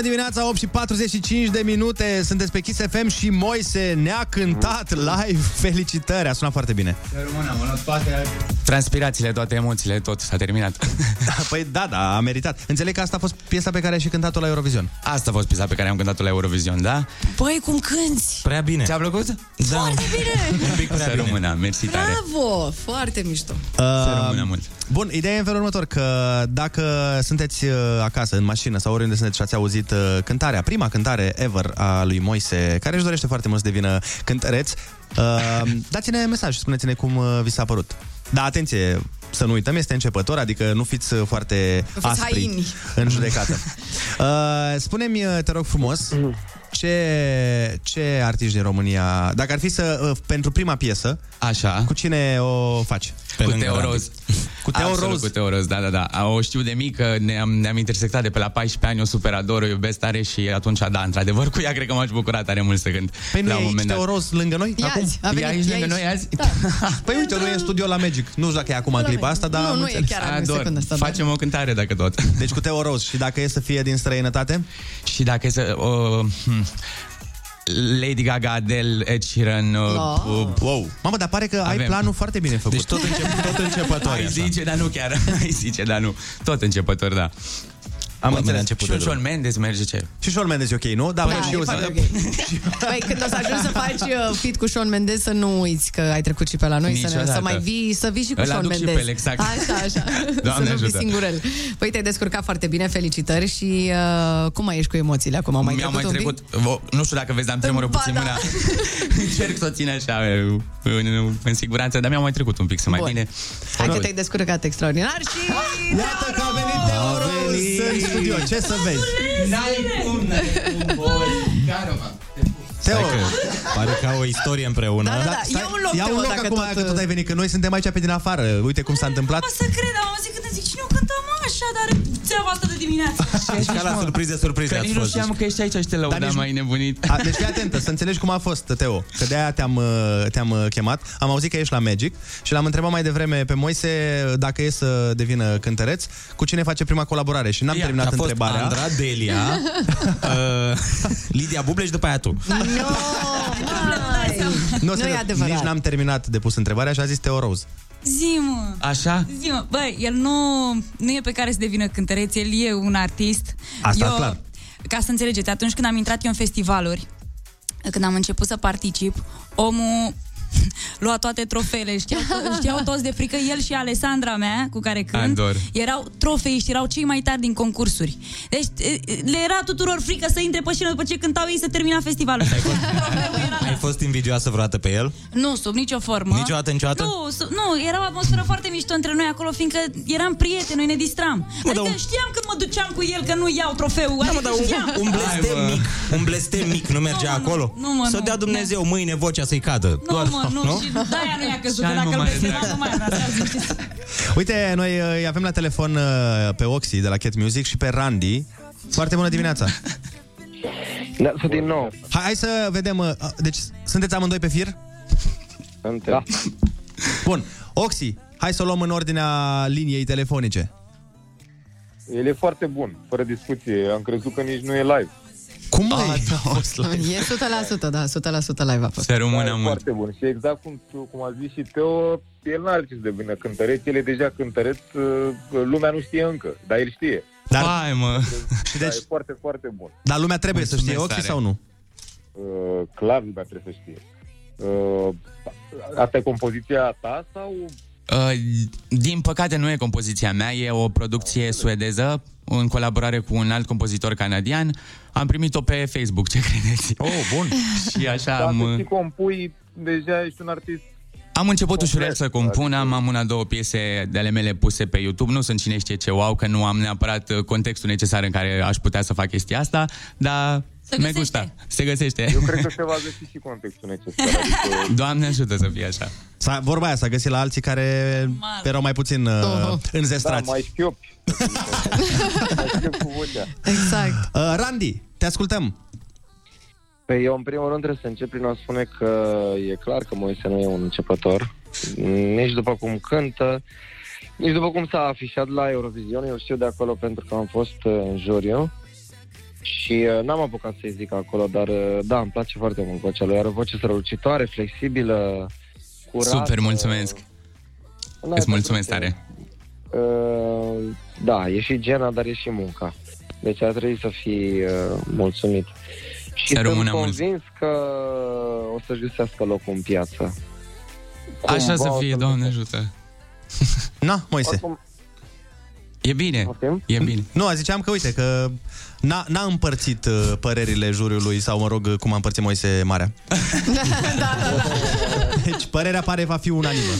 Bună dimineața, 8 și 45 de minute. Sunteți pe Kiss FM și Moise ne-a cântat live. Felicitări, a sunat foarte bine. Rămân, am luat toate transpirațiile, toate emoțiile, tot s-a terminat. Păi da, da, a meritat. Înțeleg că asta a fost piesa pe care ai și cântat-o la Eurovision. Asta a fost piesa pe care am cântat-o la Eurovision, da? Băi, cum cânti? Prea bine. Ți-a plăcut? Da. Foarte bine! Un pic prea Să bine. rămână, mersi tare. Bravo! Foarte mișto. Să rămână mult. Bun, ideea e în felul următor, că dacă sunteți uh, acasă, în mașină sau oriunde sunteți și ați auzit uh, cântarea, prima cântare ever a lui Moise, care își dorește foarte mult să devină cântăreț, uh, dați-ne mesaj, spuneți-ne cum uh, vi s-a părut. Da, atenție, să nu uităm, este începător, adică nu fiți uh, foarte Nu fiți aspri haini. în judecată. Uh, spune-mi, uh, te rog frumos, ce, ce artiști din România, dacă ar fi să, uh, pentru prima piesă, Așa. cu cine o faci? Pe cu Teo Roz. Cu Teo Absolut, Roz? Cu Teo Roz, da, da, da. O știu de mică, ne-am, ne-am intersectat de pe la 14 ani, o super ador, o iubesc tare și atunci, da, într-adevăr, cu ea cred că m-aș bucura tare mult să cânt. Păi nu la e un aici moment dat. Teo Roz lângă noi? Ia acum? azi, a venit, E aici e lângă aici. noi azi? Da. Păi uite, nu e în studio la Magic. Nu știu dacă e acum în clipa asta, dar Nu, am nu e înțeles. chiar acum, Ador. secunda asta. da. Facem o cântare dacă tot. Deci cu Teo Roz. Și dacă e să fie din străinătate? Și dacă e să... Uh, hmm, Lady Gaga, Adele, Ed Sheeran... Uh, Da. uh, Wow. Mamă, dar pare că ai Avem. planul foarte bine făcut. Deci tot, încep, tot începător. Ai zice, dar nu chiar. Ai zice, dar nu. Tot începător, da. Am Bă, înțeles. la început Și un de Shawn Mendes merge ce? Și Shawn Mendes e ok, nu? Da, Da, vrei și e eu foarte să... ok. Păi când o să ajungi să faci uh, fit cu Shawn Mendes, să nu uiți că ai trecut și pe la noi, să, ne, Niciodată. să mai vii, să vii și cu Îl Shawn aduc și Mendes. pe el, exact. Așa, așa. Doamne să nu fii ajută. singurel. Păi te-ai descurcat foarte bine, felicitări și uh, cum mai ești cu emoțiile acum? Au mai Mi-au trecut, mai trecut, un pic? vo- nu știu dacă vezi, dar îmi tremură Ba, puțin da. mâna. Încerc să o țin așa, în, în siguranță, dar mi-au mai trecut un pic, să mai Bun. bine. Hai că te-ai descurcat extraordinar și... Iată că a venit Teo Roz în studio. Ce să vezi? N-ai cum, n-ai cum, boi. Caravan. Teo, Pare că au o istorie împreună. Da, da, da. Ia un loc, ia Teo, un loc dacă acum tot, că tot ai venit, că noi suntem aici pe din afară. Uite cum s-a întâmplat. Mă să cred, am auzit când îmi zic, cine o cântă mă așa, dar are treaba asta de dimineață. Deci ca la surprize, surprize Că ați nici nu fost. știam că ești aici și te Dar lăudam nici- mai nebunit. A, deci fii atentă, să înțelegi cum a fost, Teo. Că de-aia te-am, uh, te-am uh, chemat. Am auzit că ești la Magic și l-am întrebat mai devreme pe Moise dacă e să devină cântăreț, cu cine face prima colaborare. Și n-am Ia, terminat a fost întrebarea. Andra, Delia, uh, Lidia Buble și după aia tu. Nu, Nu serios, e adevărat. Nici n-am terminat de pus întrebarea și a zis Teo Rose. Zi-mă. Așa? Zi-mă, băi, el nu, nu e pe care să devină cântăreț, el e un artist. Asta eu, clar. Ca să înțelegeți, atunci când am intrat eu în festivaluri, când am început să particip, omul lua toate trofeele, știau, to- știau toți de frică, el și Alessandra mea, cu care cânt, Ador. erau trofeiști, erau cei mai tari din concursuri. Deci e, le era tuturor frică să intre pe scenă după ce cântau ei să termina festivalul. Ai fost invidioasă vreodată pe el? Nu, sub nicio formă. Niciodată, niciodată? Nu, sub, nu, era o atmosferă foarte mișto între noi acolo, fiindcă eram prieteni, noi ne distram. Adică știam când mă duceam cu el că nu iau trofeu. Da, mă, adică dar un, știam. un blestem Hai, mă. mic, un blestem mic nu mergea acolo? nu, mă, Să nu. dea Dumnezeu mâine vocea să-i cadă. Nu, mă, nu, și de-aia nu i-a căzut, Și că dacă nu îl mai blestemam, drag. nu mai avea să ziceți. Uite, noi uh, îi avem la telefon uh, pe Oxy de la Cat Music și pe Randy. Foarte bună dimineața! Da, să din nou. Hai, hai să vedem. uh, Deci, sunteți amândoi pe fir? Suntem. Da. Bun. Oxy, hai să o luăm în ordinea liniei telefonice. El e foarte bun, fără discuție. Am crezut că nici nu e live. Cum Ah, mai? da, E 100%, da, 100% live a fost. Să rămână Da, e mult. foarte bun. Și exact cum, tu- cum a zis și Teo, el n-are ce să devină cântăreț, el e deja cântăreț, uh, lumea nu știe încă, dar el știe. Dar, Hai, mă. și Da, deci, e foarte, foarte bun. dar lumea trebuie să știe Mulțumesc Oxy tare. sau nu? Uh, clar lumea trebuie să știe. Uh, asta e compoziția ta sau... Uh, din păcate nu e compoziția mea, e o producție suedeză în colaborare cu un alt compozitor canadian. Am primit-o pe Facebook, ce credeți? Oh, bun. Și așa Dacă am... și compui, deja ești un artist Am început Complet, ușurel să compun, am, am una, două piese de ale mele puse pe YouTube, nu sunt cine știe ce wow, că nu am neapărat uh, contextul necesar în care aș putea să fac chestia asta, dar Me gusta. Se găsește. Eu cred că se va găsi și contextul necesar. Adică, Doamne ajută să fie așa. S-a, vorba aia s-a găsit la alții care erau mai puțin uh, înzestrați. Da, mai șchiopi. mai șchiop cu vocea. Exact. Uh, Randy, te ascultăm. Păi eu, în primul rând, trebuie să încep prin a spune că e clar că Moise nu e un începător, nici după cum cântă, nici după cum s-a afișat la Eurovision. Eu știu de acolo pentru că am fost uh, în juriu și uh, n-am apucat să-i zic acolo, dar uh, da, îmi place foarte mult vocea lui. Are o voce strălucitoare, flexibilă, curată. Super, mulțumesc. N-ai Îți mulțumesc pentru tare. Uh, da, e și gena, dar e și munca. Deci ar trebui să fii uh, mulțumit. Și Să sunt rămână convins că o să-și găsească locul în piață. Așa să Cumva o fie, să- Doamne ajută. Na, Moise. E bine, e bine. Nu, ziceam că, uite, că n-a, n-a împărțit uh, părerile juriului sau, mă rog, uh, cum a împărțit Moise Marea. Deci, părerea pare va fi unanimă.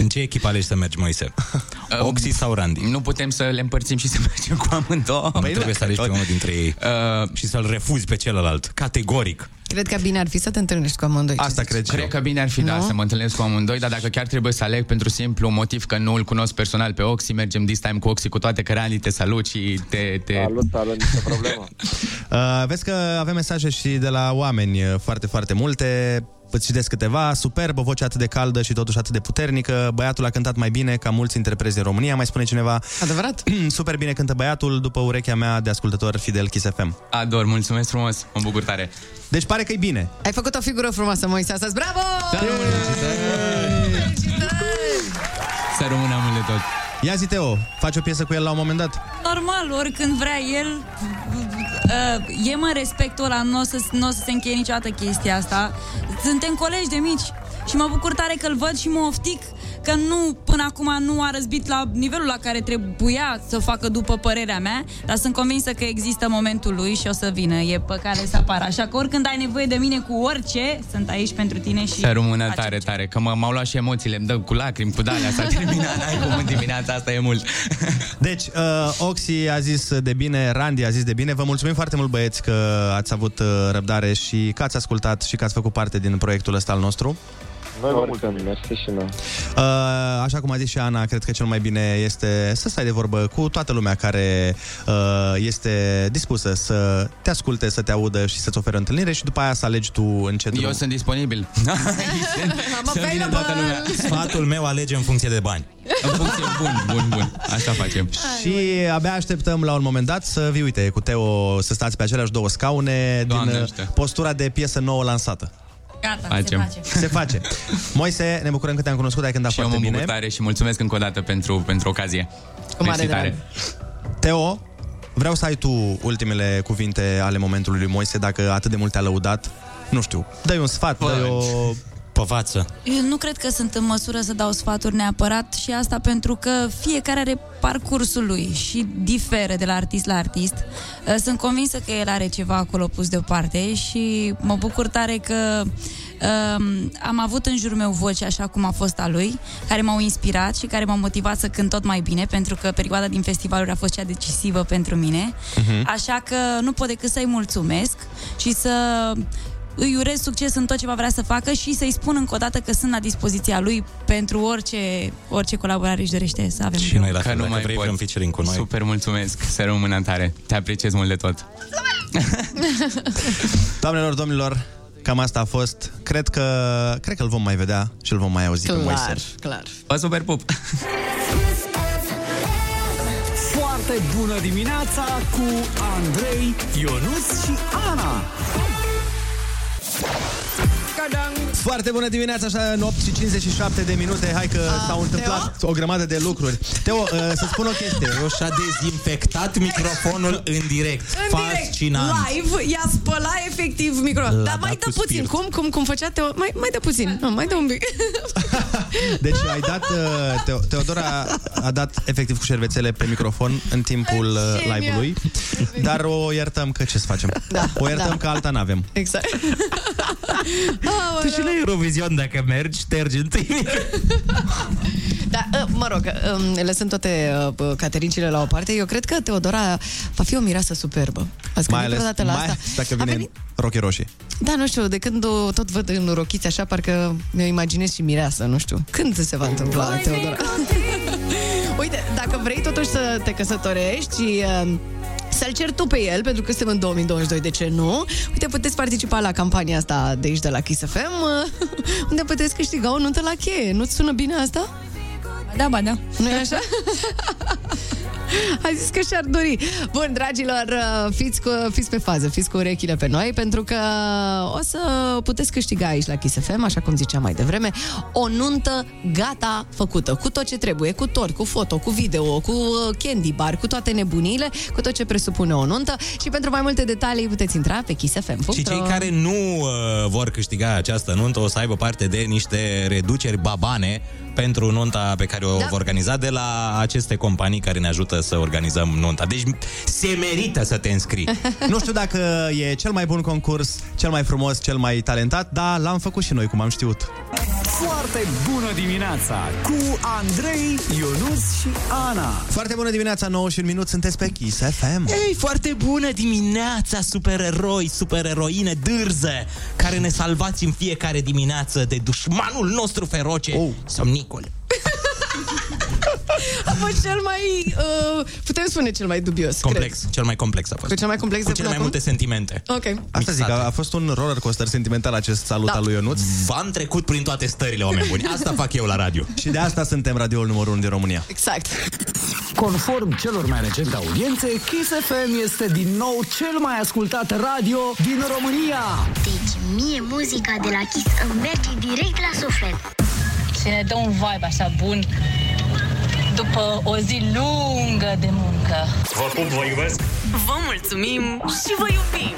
În ce echipă alegi să mergi, Moise? Oxy sau Randy? Nu putem să le împărțim și să mergem cu amândouă. Păi trebuie să alegi pe unul dintre ei uh, și să-l refuzi pe celălalt, categoric. Cred că bine ar fi să te întâlnești cu amândoi. Asta cred și Cred eu. că bine ar fi, da, Nu? să mă întâlnesc cu amândoi, dar dacă chiar trebuie să aleg pentru simplu motiv că nu îl cunosc personal pe Oxy, mergem this time cu Oxy cu toate că Randy te salut și te... te... Salut, salut, nicio problemă. Uh, vezi că avem mesaje și de la oameni uh, foarte, foarte multe. Îți citesc câteva. Superbă, voce atât de caldă și totuși atât de puternică. Băiatul a cântat mai bine ca mulți interprezi în România, mai spune cineva. Adevărat? Super bine cântă băiatul după urechea mea de ascultător fidel Kiss FM. Ador, mulțumesc frumos, mă bucur tare. Deci pare că e bine. Ai făcut o figură frumoasă, Moise, astăzi. Bravo! Să rămână amul de tot. Ia zi, Teo, faci o piesă cu el la un moment dat? Normal, oricând vrea el, uh, e mă respectul ăla, nu o, să, nu o să se încheie niciodată chestia asta. Suntem colegi de mici și mă bucur tare că-l văd și mă oftic că nu, până acum nu a răzbit la nivelul la care trebuia să facă după părerea mea, dar sunt convinsă că există momentul lui și o să vină, e pe care să apară. Așa că oricând ai nevoie de mine cu orice, sunt aici pentru tine și... Să rămână tare, tare, că m- m-au luat și emoțiile, îmi dă cu lacrimi, cu dalea, s-a terminat, n-ai cum în dimineața asta e mult. Deci, uh, Oxy a zis de bine, Randy a zis de bine. Vă mulțumim foarte mult, băieți, că ați avut uh, răbdare și că ați ascultat și că ați făcut parte din proiectul ăsta al nostru. Noi vă mulțumim, mersi și noi. Uh, așa cum a zis și Ana, cred că cel mai bine este să stai de vorbă cu toată lumea care uh, este dispusă să te asculte, să te audă și să-ți ofere întâlnire și după aia să alegi tu în ce drum. Eu sunt disponibil. Să vină toată lumea. Sfatul meu alege în funcție de bani. În funcție, bun, bun, bun. Așa facem. Și abia așteptăm la un moment dat să vii, uite, cu Teo să stați pe aceleași două scaune Doamne din uh, ajută. postura de piesă nouă lansată. Gata, Facem. se face. Se face. Moise, ne bucurăm că te-am cunoscut, ai cântat Și eu foarte mă bine. bucur tare și mulțumesc încă o dată pentru, pentru ocazie. Cu mare Mersi tare. Teo, vreau să ai tu ultimele cuvinte ale momentului lui Moise, dacă atât de mult te-a lăudat. Nu știu, dă-i un sfat, dă-i o... Păvață. Eu nu cred că sunt în măsură să dau sfaturi neapărat și asta pentru că fiecare are parcursul lui și diferă de la artist la artist. Uh, Sunt convinsă că el are ceva acolo pus deoparte și mă bucur tare că um, am avut în jurul meu voce așa cum a fost a lui, care m-au inspirat și care m-au motivat să cânt tot mai bine, pentru că perioada din festivaluri a fost cea decisivă pentru mine. Mhm. Așa că nu pot decât să-i mulțumesc și să îi urez succes în tot ce va vrea să facă și să-i spun încă o dată că sunt la dispoziția lui pentru orice, orice colaborare își dorește să avem. Și noi la Că fel, nu dacă mai vrei pot. vrem featuring cu noi. Super, mulțumesc. Să rămână tare. Te apreciez mult de tot. Doamnelor, domnilor, cam asta a fost. Cred că, cred că îl vom mai vedea și îl vom mai auzi pe Moise. Clar, clar. Vă super pup! Foarte bună dimineața cu Andrei, Ionus și Ana. Thanks. Foarte bună dimineața, așa în 8 și 57 de minute Hai că A, s-au întâmplat o grămadă de lucruri Teo, uh, să spun o chestie Eu și-a dezinfectat microfonul în direct. În direct, Fascinant. live, i-a spălat efectiv microfonul. L-a Dar mai dat dă cu puțin, spirit. cum, cum, cum făcea Teo? Mai, mai dă puțin, nu, mai dă un pic. Deci ai dat, uh, Teo, Teodora a dat efectiv cu șervețele pe microfon În timpul uh, Genial. live-ului Dar o iertăm că ce să facem Da, O iertăm da. că alta n-avem Exact. Tu și la Eurovision, dacă mergi, ștergi întâi Da, uh, mă rog, um, lăsând toate uh, caterincile la o parte, eu cred că Teodora va fi o mireasă superbă. Ați Mai gândit ales vreodată la mai, asta? dacă A vine venit- roche roșii. Da, nu știu, de când o tot văd în rochiți așa, parcă mi-o imaginez și mireasă, nu știu. Când se va întâmpla, Teodora? Uite, dacă vrei totuși să te căsătorești și uh, să-l cer tu pe el, pentru că suntem în 2022, de ce nu? Uite, puteți participa la campania asta de aici, de la Kiss FM, uh, unde puteți câștiga o nuntă la cheie. Nu-ți sună bine asta? Da, ba da. nu e așa? A zis că și-ar dori. Bun, dragilor, uh, fiți, cu, fiți pe fază, fiți cu urechile pe noi, pentru că o să puteți câștiga aici la Kiss FM, așa cum ziceam mai devreme, o nuntă gata făcută, cu tot ce trebuie, cu tort, cu foto, cu video, cu uh, candy bar, cu toate nebuniile, cu tot ce presupune o nuntă și pentru mai multe detalii puteți intra pe kissfm.ro Și cei care nu uh, vor câștiga această nuntă o să aibă parte de niște reduceri babane pentru nunta pe care o Da. vor organiza de la aceste companii care ne ajută să organizăm nunta. Deci se merită să te înscrii. Nu știu dacă e cel mai bun concurs, cel mai frumos, cel mai talentat, dar l-am făcut și noi, cum am știut. Foarte bună dimineața cu Andrei, Ionus și Ana. Foarte bună dimineața, 9 și un minut, sunteți pe Kiss FM. Ei, foarte bună dimineața, supereroi, supereroine dârze, care ne salvați în fiecare dimineață de dușmanul nostru feroce, oh. somnicul. A fost cel mai, uh, putem spune cel mai dubios, Complex, cel mai complex a fost. Cu cel mai complex Cu de cele până mai acum? multe sentimente. Ok. Asta zic, a, a fost un roller coaster sentimental acest salut Da. al lui Ionuț. V-am trecut prin toate stările, oameni buni. Asta fac eu la radio. Și de asta suntem radioul numărul 1 din România. Exact. Conform celor mai recente audiențe, Kiss FM este din nou cel mai ascultat radio din România. Deci mie muzica de la Kiss îmi merge direct la suflet. și ne dă un vibe așa bun după o zi lungă de muncă. Vă pup, vă iubesc! Vă mulțumim și vă iubim!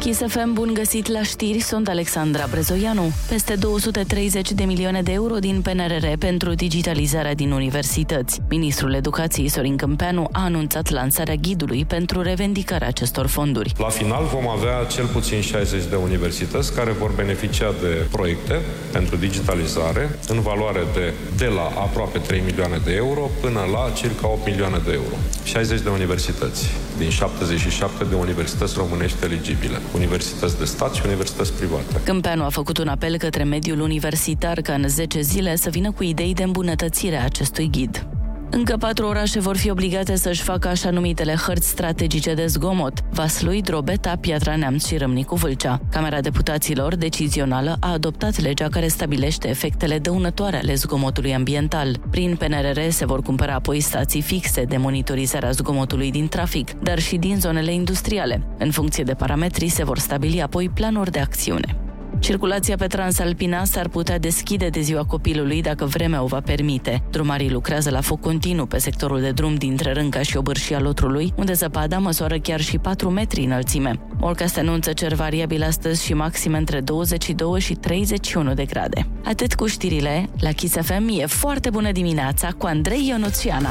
Kiss FM, bun găsit la știri, sunt Alexandra Brezoianu. Peste 230 de milioane de euro din PNRR pentru digitalizarea din universități. Ministrul Educației Sorin Câmpeanu a anunțat lansarea ghidului pentru revendicarea acestor fonduri. La final vom avea cel puțin 60 de universități care vor beneficia de proiecte pentru digitalizare în valoare de, de la aproape 3 milioane de euro până la circa 8 milioane de euro. 60 de universități din 77 de universități românești eligibile, universități de stat și universități private. Câmpeanu a făcut un apel către mediul universitar ca în 10 zile să vină cu idei de îmbunătățire a acestui ghid. Încă patru orașe vor fi obligate să-și facă așa numitele hărți strategice de zgomot. Vaslui, Drobeta, Piatra Neamț și Râmnicu Vâlcea. Camera Deputaților decizională a adoptat legea care stabilește efectele dăunătoare ale zgomotului ambiental. Prin PNRR se vor cumpăra apoi stații fixe de monitorizare a zgomotului din trafic, dar și din zonele industriale. În funcție de parametri se vor stabili apoi planuri de acțiune. Circulația pe Transalpina s-ar putea deschide de ziua copilului dacă vremea o va permite. Drumarii lucrează la foc continuu pe sectorul de drum dintre Rânca și Obârșia Lotrului, unde zăpada măsoară chiar și 4 metri înălțime. Morcast anunță cer variabil astăzi și maxime între 22 și 31 de grade. Atât cu știrile, la Kiss FM e foarte bună dimineața cu Andrei Ionuțiana.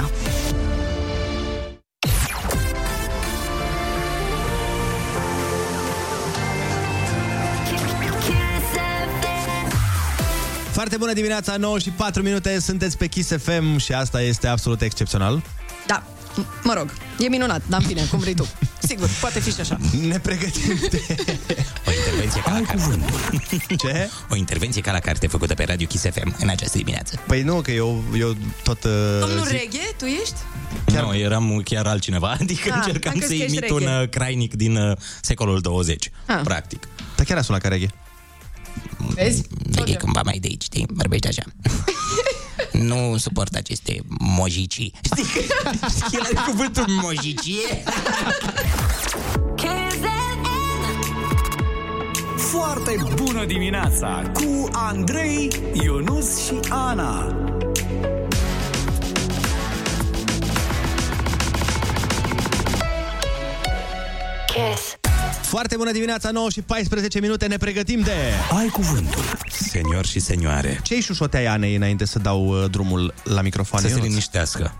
Foarte bună dimineața, 9 și 4 minute, sunteți pe Kiss FM și asta este absolut excepțional. Da, m- mă rog, e minunat, dar în fine, cum vrei tu. Sigur, poate fi și așa. Ne pregătim de... O intervenție ca la carte. Ce? O intervenție ca la carte făcută pe Radio Kiss FM în această dimineață. Păi nu, că eu, eu tot... Uh, Domnul zic- Reghe, tu ești? Chiar... Nu, eram chiar altcineva, adică Ah, ah, încercam am să crezut că ești imit un reghe. uh, crainic din uh, secolul 20, Ah. practic. Dar chiar a sunat ca reghe. Vezi? Vede cândva mai de aici, știi? Vorbește așa. nu suport aceste mojicii. Știi că știi la cuvântul mojicie? Foarte bună dimineața cu Andrei, Ionus și Ana. Foarte bună dimineața, 9 și 14 minute, ne pregătim de... Ai cuvântul. Senior și senioare. Ce-i șușoteai Anei înainte să dau uh, drumul la microfoane? Să se Ionuț? liniștească.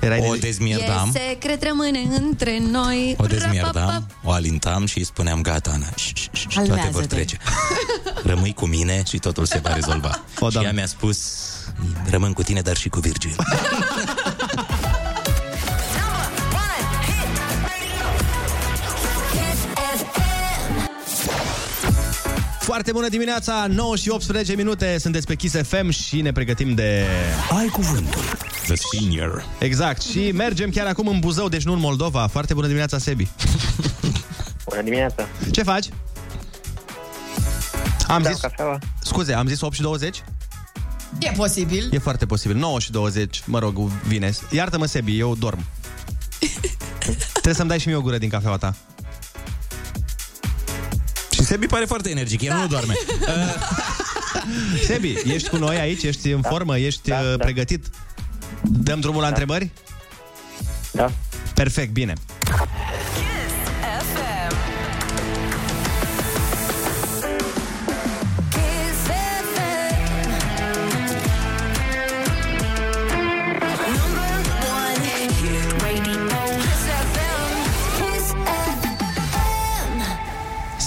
Erai o dezmierdam, E secret rămâne între noi. o dezmierdam, o alintam și îi spuneam gata, Ana, ș, ș, ș, ș, toate vor Calmează-te. trece. Rămâi cu mine și totul se va rezolva. O, și ea mi-a spus, rămân cu tine, dar și cu Virgil. Foarte bună dimineața, 9 și 18 minute, sunteți pe Kiss FM și ne pregătim de... Ai cuvântul. The Senior. Exact, și mergem chiar acum în Buzău, deci nu în Moldova. Foarte bună dimineața, Sebi. Bună dimineața. Ce faci? Am Da, zis... cafeaua. Scuze, am zis 8 și 20? E posibil. E foarte posibil. 9 și 20, mă rog, vine. Iartă-mă, Sebi, eu dorm. Trebuie să-mi dai și mie o gură din cafeaua ta. Și Sebi pare foarte energic, el nu doarme. Sebi, ești cu noi aici? Ești în formă? Ești da, da. pregătit? Dăm drumul la întrebări? Da. Perfect, bine.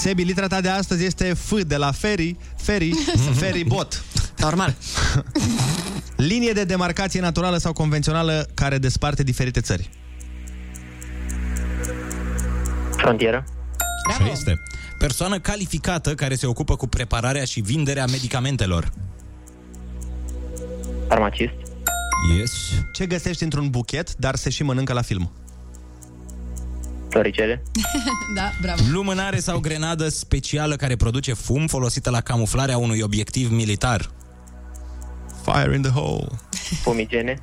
Sebi, litera ta de astăzi este F de la Ferry, Ferry, Ferry Bot. Normal. Linie de demarcație naturală sau convențională care desparte diferite țări. Frontieră. Așa este. Persoană calificată care se ocupă cu prepararea și vinderea medicamentelor. Farmacist. Yes. Ce găsești într-un buchet, dar se și mănâncă la film? Floricele. da, bravo. Lumânare sau grenadă specială care produce fum folosită la camuflarea unui obiectiv militar. Fire in the hole. Fumigene.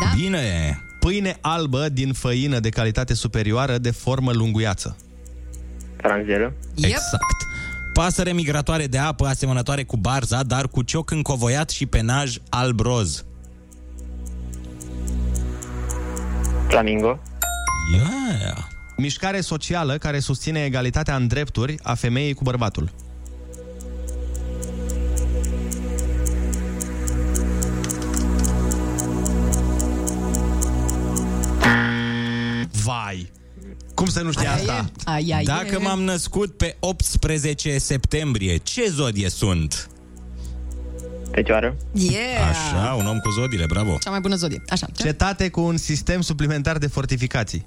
Da? Bine! Pâine albă din făină de calitate superioară de formă lunguiață. Franzelă. Exact. Pasăre migratoare de apă asemănătoare cu barza, dar cu cioc încovoiat și penaj alb-roz. Flamingo. Yeah. Mișcare socială care susține egalitatea în drepturi a femeii cu bărbatul. Vai! Cum să nu știi asta? Ai, ai, Dacă m-am născut pe 18 septembrie, ce zodie sunt? Fecioară. Yeah! Așa, un om cu zodiile, bravo. Cea mai bună zodie. Așa. Ce? Cetate cu un sistem suplimentar de fortificații.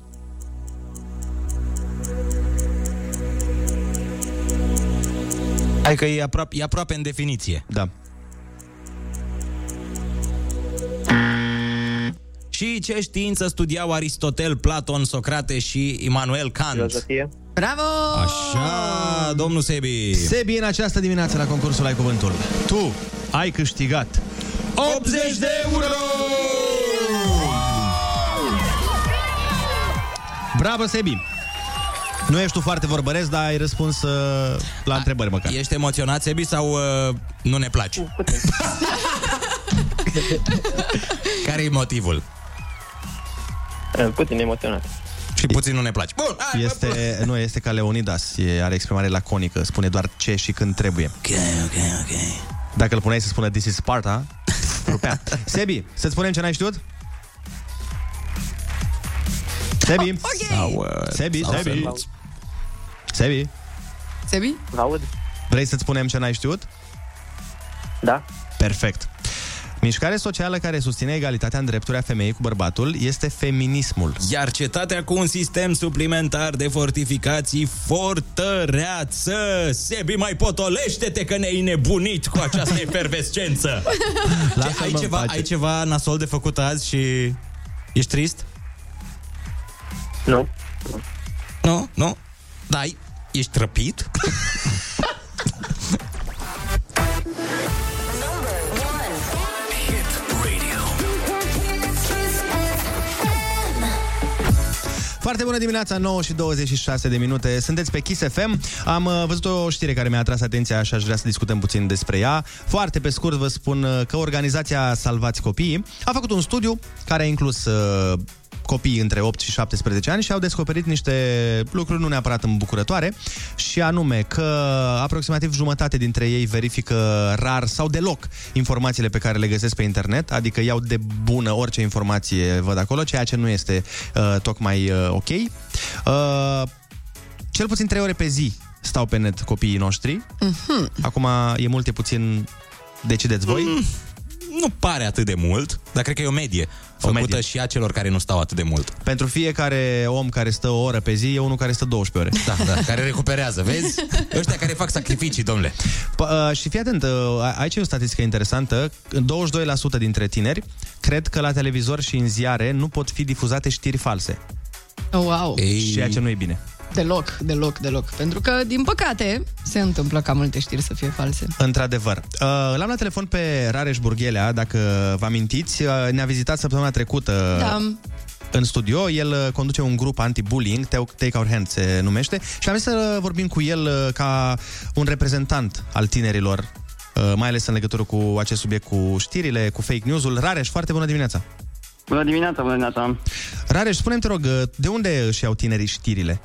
Hai că e aproape, e aproape în definiție. Da. Și ce știință studiau Aristotel, Platon, Socrate și Immanuel Kant? Filozofie. Bravo! Așa, domnul Sebi. Sebi, în această dimineață la concursul Ai Cuvântul. Tu ai câștigat 80 de euro! Bravo, Sebi! Nu ești tu foarte vorbăresc, dar ai răspuns uh, la întrebări măcar. Ești emoționat, Sebi, sau uh, nu ne placi? Care e motivul? Puțin emoționat. Și puțin nu ne place. Bun, hai, Este, nu, este ca Leonidas, e, are exprimare laconică, spune doar ce și când trebuie. Ok, ok, ok. Dacă îl puneai să spună This is Sparta, rupea. Sebi, să-ți spunem ce n-ai știut? Sebi? Sau, uh, Sebi, sau Sebi. să- Sebi, Sebi? Vă aud? vrei să-ți spunem ce n-ai știut? Da. Perfect. Mișcare socială care susține egalitatea în drepturi a femeii cu bărbatul este feminismul. Iar cetatea cu un sistem suplimentar de fortificații fortăreață. Sebi, mai potolește-te că ne-ai nebunit cu această efervescență. Ce, Lasă-mă ai, în ceva, pace. ai ceva nasol de făcut azi și ești trist? Nu. Nu? Nu? Da, ai- ești trăpit? Foarte bună dimineața, 9 și 26 de minute. Sunteți pe Kiss FM. Am uh, văzut o știre care mi-a atras atenția și aș vrea să discutăm puțin despre ea. Foarte pe scurt vă spun uh, că organizația Salvați Copiii a făcut un studiu care a inclus uh, copii între 8 și 17 ani și au descoperit niște lucruri nu neapărat îmbucurătoare și anume că aproximativ jumătate dintre ei verifică rar sau deloc informațiile pe care le găsesc pe internet, adică iau de bună orice informație văd acolo, ceea ce nu este uh, tocmai uh, ok. Uh, cel puțin 3 ore pe zi stau pe net copiii noștri. Mhm. Acum e mult, e puțin, decideți voi. Mm, nu pare atât de mult, dar cred că e o medie. O Făcută medie. și a celor care nu stau atât de mult. Pentru fiecare om care stă o oră pe zi, e unul care stă 12 ore. Da, da, care recuperează, vezi? Ăștia care fac sacrificii, domnule. P- uh, și fii atent, uh, aici e o statistică interesantă. 22% dintre tineri cred că la televizor și în ziare nu pot fi difuzate știri false. Oh, wow. Ei... Ceea ce nu e bine. Deloc, deloc, deloc. Pentru că, din păcate, se întâmplă ca multe știri să fie false. Într-adevăr. Uh, L-am la telefon pe Rareș Burghelea, dacă vă amintiți. Uh, Ne-a vizitat săptămâna trecută Da. în studio. El uh, conduce un grup anti-bullying, Take Our Hand se numește, și am zis să vorbim cu el uh, ca un reprezentant al tinerilor, uh, mai ales în legătură cu acest subiect, cu știrile, cu fake news-ul. Rareș, foarte bună dimineața! Bună dimineața, bună dimineața. Rareș, spune-mi, te rog, uh, de unde își iau tinerii știrile?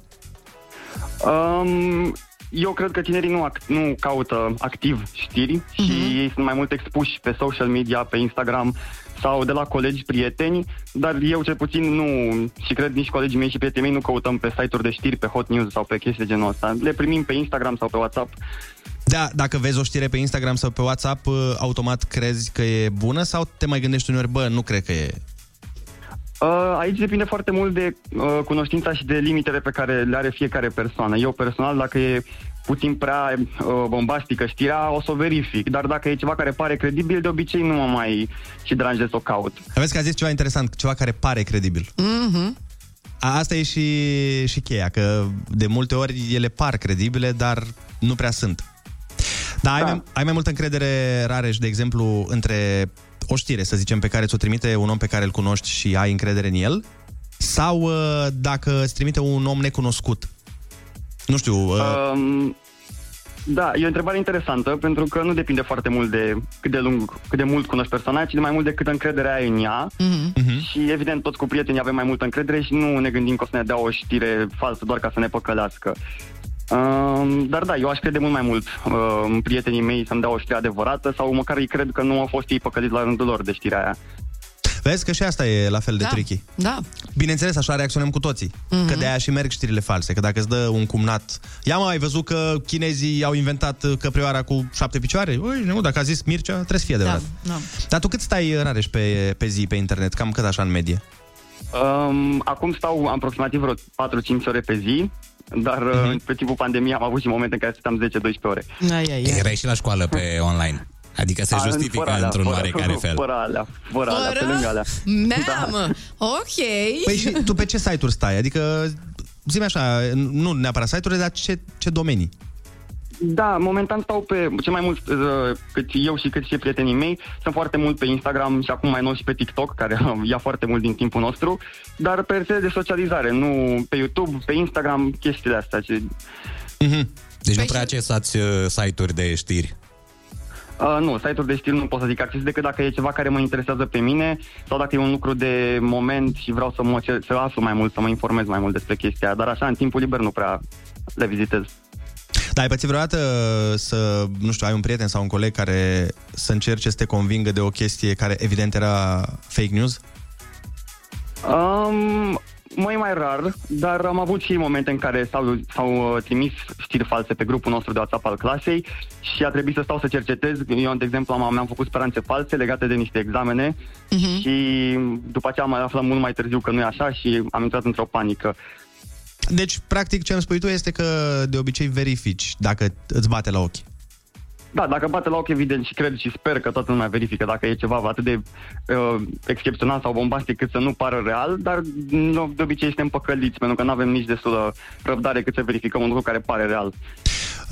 Um, eu cred că tinerii nu, ac- nu caută activ știri și ei sunt mai mult expuși pe social media, pe Instagram sau de la colegi, prieteni, dar eu cel puțin nu, și cred nici colegii mei și prietenii mei nu căutăm pe site-uri de știri, pe hot news sau pe chestii de genul ăsta. Le primim pe Instagram sau pe WhatsApp. Da, dacă vezi o știre pe Instagram sau pe WhatsApp, uh, automat crezi că e bună sau te mai gândești uneori, bă, nu cred că e... Uh, aici depinde foarte mult de uh, cunoștința și de limitele pe care le are fiecare persoană. Eu personal, dacă e puțin prea uh, bombastică știrea, o să o verific. Dar dacă e ceva care pare credibil, de obicei nu mă mai și deranjez să o caut. Aveți că a zis ceva interesant, ceva care pare credibil. Mm-hmm. A, asta e și, și cheia, că de multe ori ele par credibile, dar nu prea sunt. Dar ai, mai, ai mai multă încredere, Rareș, de exemplu, între o știre, să zicem, pe care ți-o trimite un om pe care îl cunoști și ai încredere în el, sau uh, dacă îți trimite un om necunoscut? Nu știu, uh, Um, da, e o întrebare interesantă, pentru că nu depinde foarte mult de cât de lung, cât de mult cunoști persoana, ci de mai mult de cât încredere ai în ea. Mm-hmm. Și evident, toți cu prietenii avem mai multă încredere și nu ne gândim că o să ne dea o știre falsă doar ca să ne păcălească. Um, dar da, eu aș crede mult mai mult uh, în prietenii mei să-mi dea o știre adevărată sau măcar îi cred că nu au fost ei păcăliți la rândul lor de știrea aia. vezi că și asta e la fel de Da. tricky. Da. Bineînțeles, așa reacționăm cu toții. Mhm. Că de-aia și merg știrile false. Că dacă îți dă un cumnat... Ia mă, ai văzut că chinezii au inventat căprioara cu șapte picioare? Ui, nu, dacă a zis Mircea, trebuie să fie adevărat. Da. Dar tu cât stai, Rareș, pe, pe zi, pe internet? Cam cât așa în medie? Um, acum stau aproximativ vreo 4-5 ore pe zi, dar uh, pe timpul pandemiei am avut și momente în care stăteam 10-12 ore. Ai, ai, ai. Erai și la școală pe online. Adică se A, justifică fără alea, într-un fără- oarecare fel. Fără alea, fără, alea, pe Fără? lângă alea. Mamă, ok. Păi și tu pe ce site-uri stai? Adică, zi așa, nu neapărat site-urile, dar ce, ce domenii? Da, momentan stau pe, ce mai mult, uh, cât eu și cât și prietenii mei, sunt foarte mult pe Instagram și acum mai nou și pe TikTok, care ia foarte mult din timpul nostru, dar pe rețele de socializare, nu pe YouTube, pe Instagram, chestiile astea. Ce... Mm-hmm. Deci nu prea accesați uh, site-uri de știri. Uh, nu, site-uri de stil nu pot să zic acces decât dacă e ceva care mă interesează pe mine sau dacă e un lucru de moment și vreau să mă cer- să aflu mai mult, să mă informez mai mult despre chestia aia. Dar așa, în timpul liber nu prea le vizitez. Dar ai pățit vreodată să, nu știu, ai un prieten sau un coleg care să încerce să te convingă de o chestie care evident era fake news? Um, mai mai rar, dar am avut și momente în care s-au, s-au uh, trimis știri false pe grupul nostru de WhatsApp al clasei și a trebuit să stau să cercetez. Eu, de exemplu, am, mi-am făcut speranțe false legate de niște examene Mhm. și după aceea am aflat mult mai târziu că nu e așa și am intrat într-o panică. Deci, practic, ce îmi spui tu este că de obicei verifici dacă îți bate la ochi. Da, dacă bate la ochi, evident, și cred și sper că toată lumea verifică dacă e ceva atât de uh, excepțional sau bombastic cât să nu pară real, dar nu, de obicei suntem păcăliți, pentru că nu avem nici destulă răbdare cât să verificăm un lucru care pare real.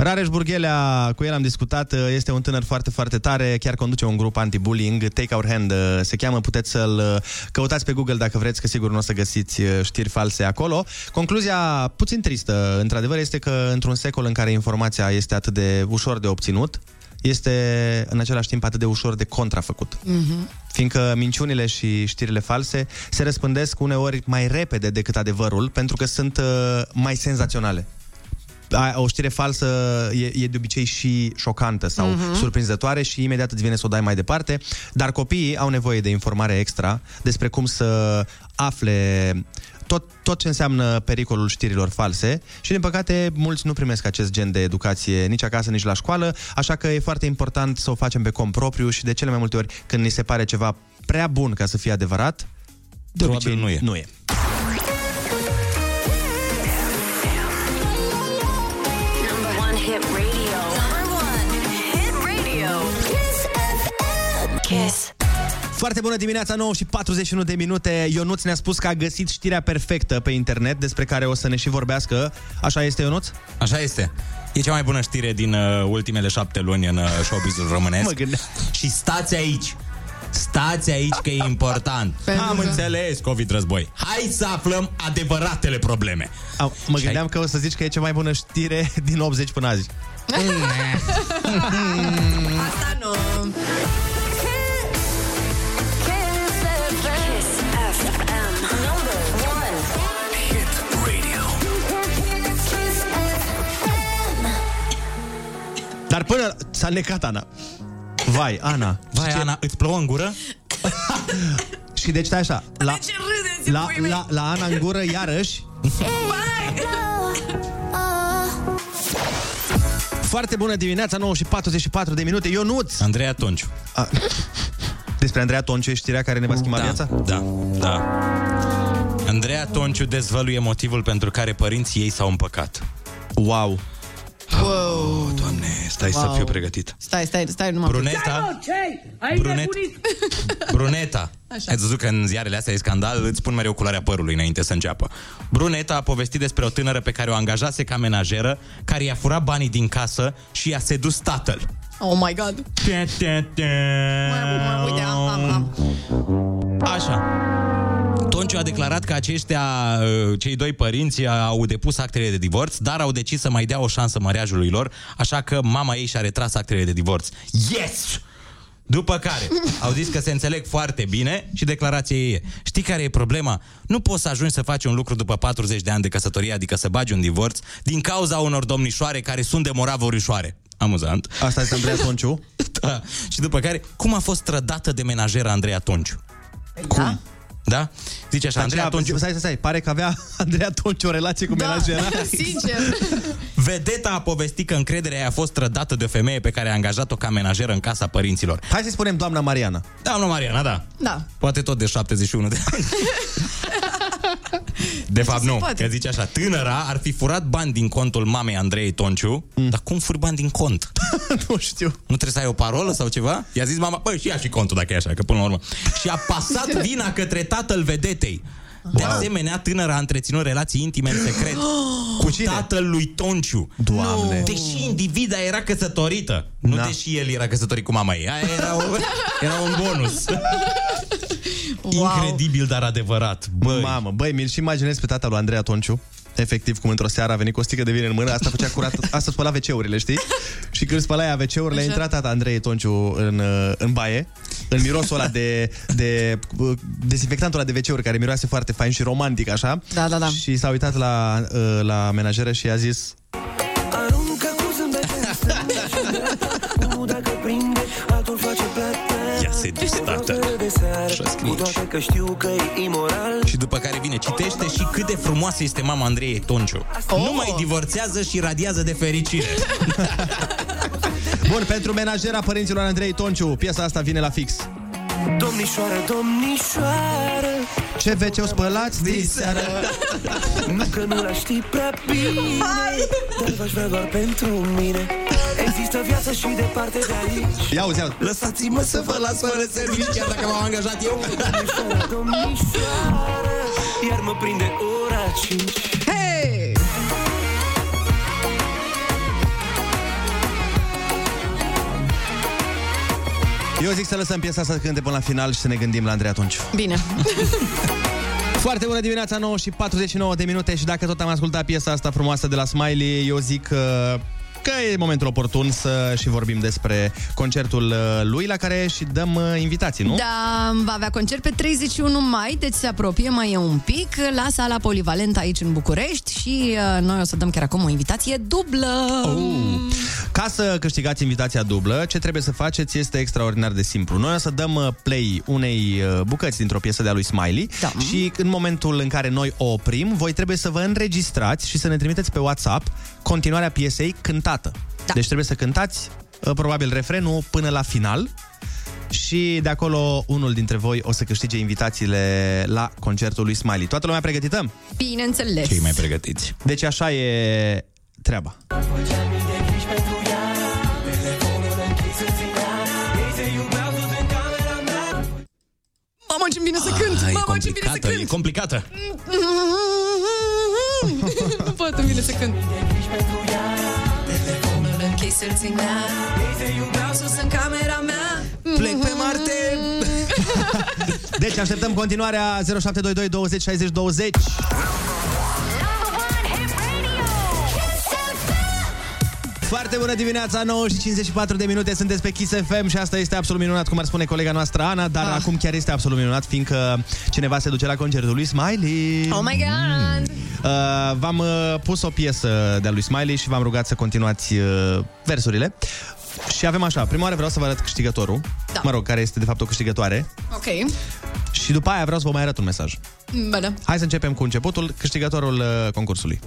Rareș Burghelea, cu el am discutat, este un tânăr foarte, foarte tare, chiar conduce un grup anti-bullying, Take Our Hand se cheamă, puteți să-l căutați pe Google dacă vreți, că sigur nu o să găsiți știri false acolo. Concluzia puțin tristă, într-adevăr, este că într-un secol în care informația este atât de ușor de obținut, este în același timp atât de ușor de contrafăcut. Mhm. Fiindcă minciunile și știrile false se răspândesc uneori mai repede decât adevărul, pentru că sunt uh, mai senzaționale. A- O știre falsă e, e de obicei și șocantă sau Mhm. uh-huh. surprinzătoare și imediat îți vine să o dai mai departe, dar copiii au nevoie de informare extra despre cum să afle tot, tot ce înseamnă pericolul știrilor false și, din păcate, mulți nu primesc acest gen de educație nici acasă, nici la școală, așa că e foarte important să o facem pe cont propriu și de cele mai multe ori când ni se pare ceva prea bun ca să fie adevărat, de Probabil obicei nu e. Nu e. Foarte bună dimineața, 9 și 41 de minute. Ionuț ne-a spus că a găsit știrea perfectă pe internet, despre care o să ne și vorbească. Așa este, Ionuț? Așa este. E cea mai bună știre din uh, ultimele șapte luni în uh, showbizul românesc. Mă gândeam. Și stați aici. Stați aici că e important. Pentru Am că- înțeles, COVID război. Hai să aflăm adevăratele probleme. A, mă gândeam că o să zici că e cea mai bună știre din 80 până azi. Asta nu. Dar până s-a necat Ana. Vai, Ana. Vai, Ana, îți plouă în gură? Și deci stai așa. La, la, la, la Ana în gură, iarăși. Foarte bună dimineața, 9 și 44 de minute. Ionuț! Andreea Tonciu. A, despre Andreea Tonciu e știrea care ne va schimba da, viața? Da, da. Andreea Tonciu dezvăluie motivul pentru care părinții ei s-au împăcat. Wow. Wow. Doamne, stai Wow. să fiu pregătit. Stai, stai, stai numai. Bruneta. Ai Brunet- Bruneta. Așa. Ați văzut că în ziarele astea e scandal, îți spun mereu culoarea părului înainte să înceapă. Bruneta a povestit despre o tânără pe care o angajase ca menajeră, care i-a furat banii din casă și i-a sedus tatăl. Oh my god. Uite, am, am, am. Așa. Tonciu a declarat că aceștia, uh, cei doi părinți, au depus actele de divorț, dar au decis să mai dea o șansă mariajului lor, așa că mama ei și-a retras actele de divorț. Yes! După care au zis că se înțeleg foarte bine și declarația ei e Știi care e problema? Nu poți să ajungi să faci un lucru după 40 de ani de căsătorie, adică să bagi un divorț, din cauza unor domnișoare care sunt de moravorișoare. Amuzant. Asta este Andreea Tonciu. da. Și după care, cum a fost trădată de menajeră Andreea Tonciu? Da? Da? Zice așa, Andreea Andreea Tonciu... Stai, stai, stai. Pare că avea Andreea Tonciu o relație cu menajera. Sincer. Vedeta a povestit că încrederea ei a fost trădată de o femeie pe care a angajat-o ca menajeră în casa părinților. Hai să spunem doamna Mariana. Doamna Mariana, da. Da. Poate tot de 71 de ani. De fapt, se nu. poate. Că zice așa, tânăra ar fi furat bani din contul mamei Andrei Tonciu, mm. dar cum furi bani din cont? nu știu. Nu trebuie să ai o parolă sau ceva? I-a zis mama, băi, și ia și contul dacă e așa, că până la urmă. Și a pasat vina către tatăl vedetei. De asemenea, tânăra a întreținut relații intime în secret cu tatăl lui Tonciu. Doamne. Deși individa era căsătorită. Nu Da. deși el era căsătorit cu mama ei. Aia era, o, era un bonus. Wow. Incredibil, dar adevărat. Băi. Mamă, băi, mi-l și imaginez pe tatăl lui Andreea Tonciu. Efectiv, cum într-o seară a venit cu o sticlă de vin în mână, asta făcea curat, asta spăla WC-urile, știi? Și când spăla ea WC-urile, a Așa. intrat tata Andrei Tonciu în, uh, în baie, în mirosul ăla de, de uh, dezinfectantul ăla de WC-uri, care miroase foarte fain și romantic, așa. Da, da, da. Și s-a uitat la, uh, la menajeră și a zis Aruncă cu zâmbete în stânga Unul dacă prinde, altul face plată Ia se dus, tată. De seară, Așa scrie cu toate că știu că e imoral Și după care vine, citește și cât de frumoasă este mama Andrei Tonciu. Oh. Nu mai divorțează și radiază de fericire. Bun, pentru menajera părinților Andrei Tonciu, piesa asta vine la fix. Domnișoară, domnișoară Ce vece o spălați diseară? Nu că nu la știi prea bine Dar v-aș vrea doar pentru mine Există viață și departe de aici Ia uzi, ia uzi. Lăsați-mă să vă las fără servici, chiar dacă m-am angajat eu. Domnișoară, domnișoară Iar mă prinde ora 5 Eu zic să lăsăm piesa asta să cânte până la final și să ne gândim la Andreea Tonciu. Bine. Foarte bună dimineața, 9 și 49 de minute și dacă tot am ascultat piesa asta frumoasă de la Smiley, eu zic că că e momentul oportun să și vorbim despre concertul uh, lui la care și dăm uh, invitații, nu? Da, va avea concert pe 31 mai, deci se apropie mai e un pic la sala polivalent aici în București și uh, noi o să dăm chiar acum o invitație dublă. Uh. Ca să câștigați invitația dublă, ce trebuie să faceți este extraordinar de simplu. Noi o să dăm uh, play unei uh, bucăți dintr-o piesă de-a lui Smiley Da. și în momentul în care noi o oprim, voi trebuie să vă înregistrați și să ne trimiteți pe WhatsApp continuarea piesei cântată. Da. Deci trebuie să cântați uh, probabil refrenul până la final și de acolo unul dintre voi o să câștige invitațiile la concertul lui Smiley. Toată lumea pregătită? Bineînțeles. Cei mai pregătiți. Deci așa e treaba. Mamă, ce bine să cânt! Ah, e Mamă, ce bine să complicată, e cânt! complicată. nu pot, îmi vine să cânt. Telefonul închis să-l ținea Te iubeau sus în camera mea. Plec pe Marte. Deci așteptăm continuarea 0722 20 60 20 Foarte bună dimineața, 9 și 54 de minute, sunteți pe Kiss FM și asta este absolut minunat, cum ar spune colega noastră Ana, dar ah. acum chiar este absolut minunat, fiindcă cineva se duce la concertul lui Smiley. Oh my God! Uh, v-am uh, pus o piesă de-a lui Smiley și v-am rugat să continuați uh, versurile. Și avem așa, prima oară vreau să vă arăt câștigătorul, Da. mă rog, care este de fapt o câștigătoare. Ok. Și după aia vreau să vă mai arăt un mesaj. Bine. Hai să începem cu începutul, câștigătorul uh, concursului.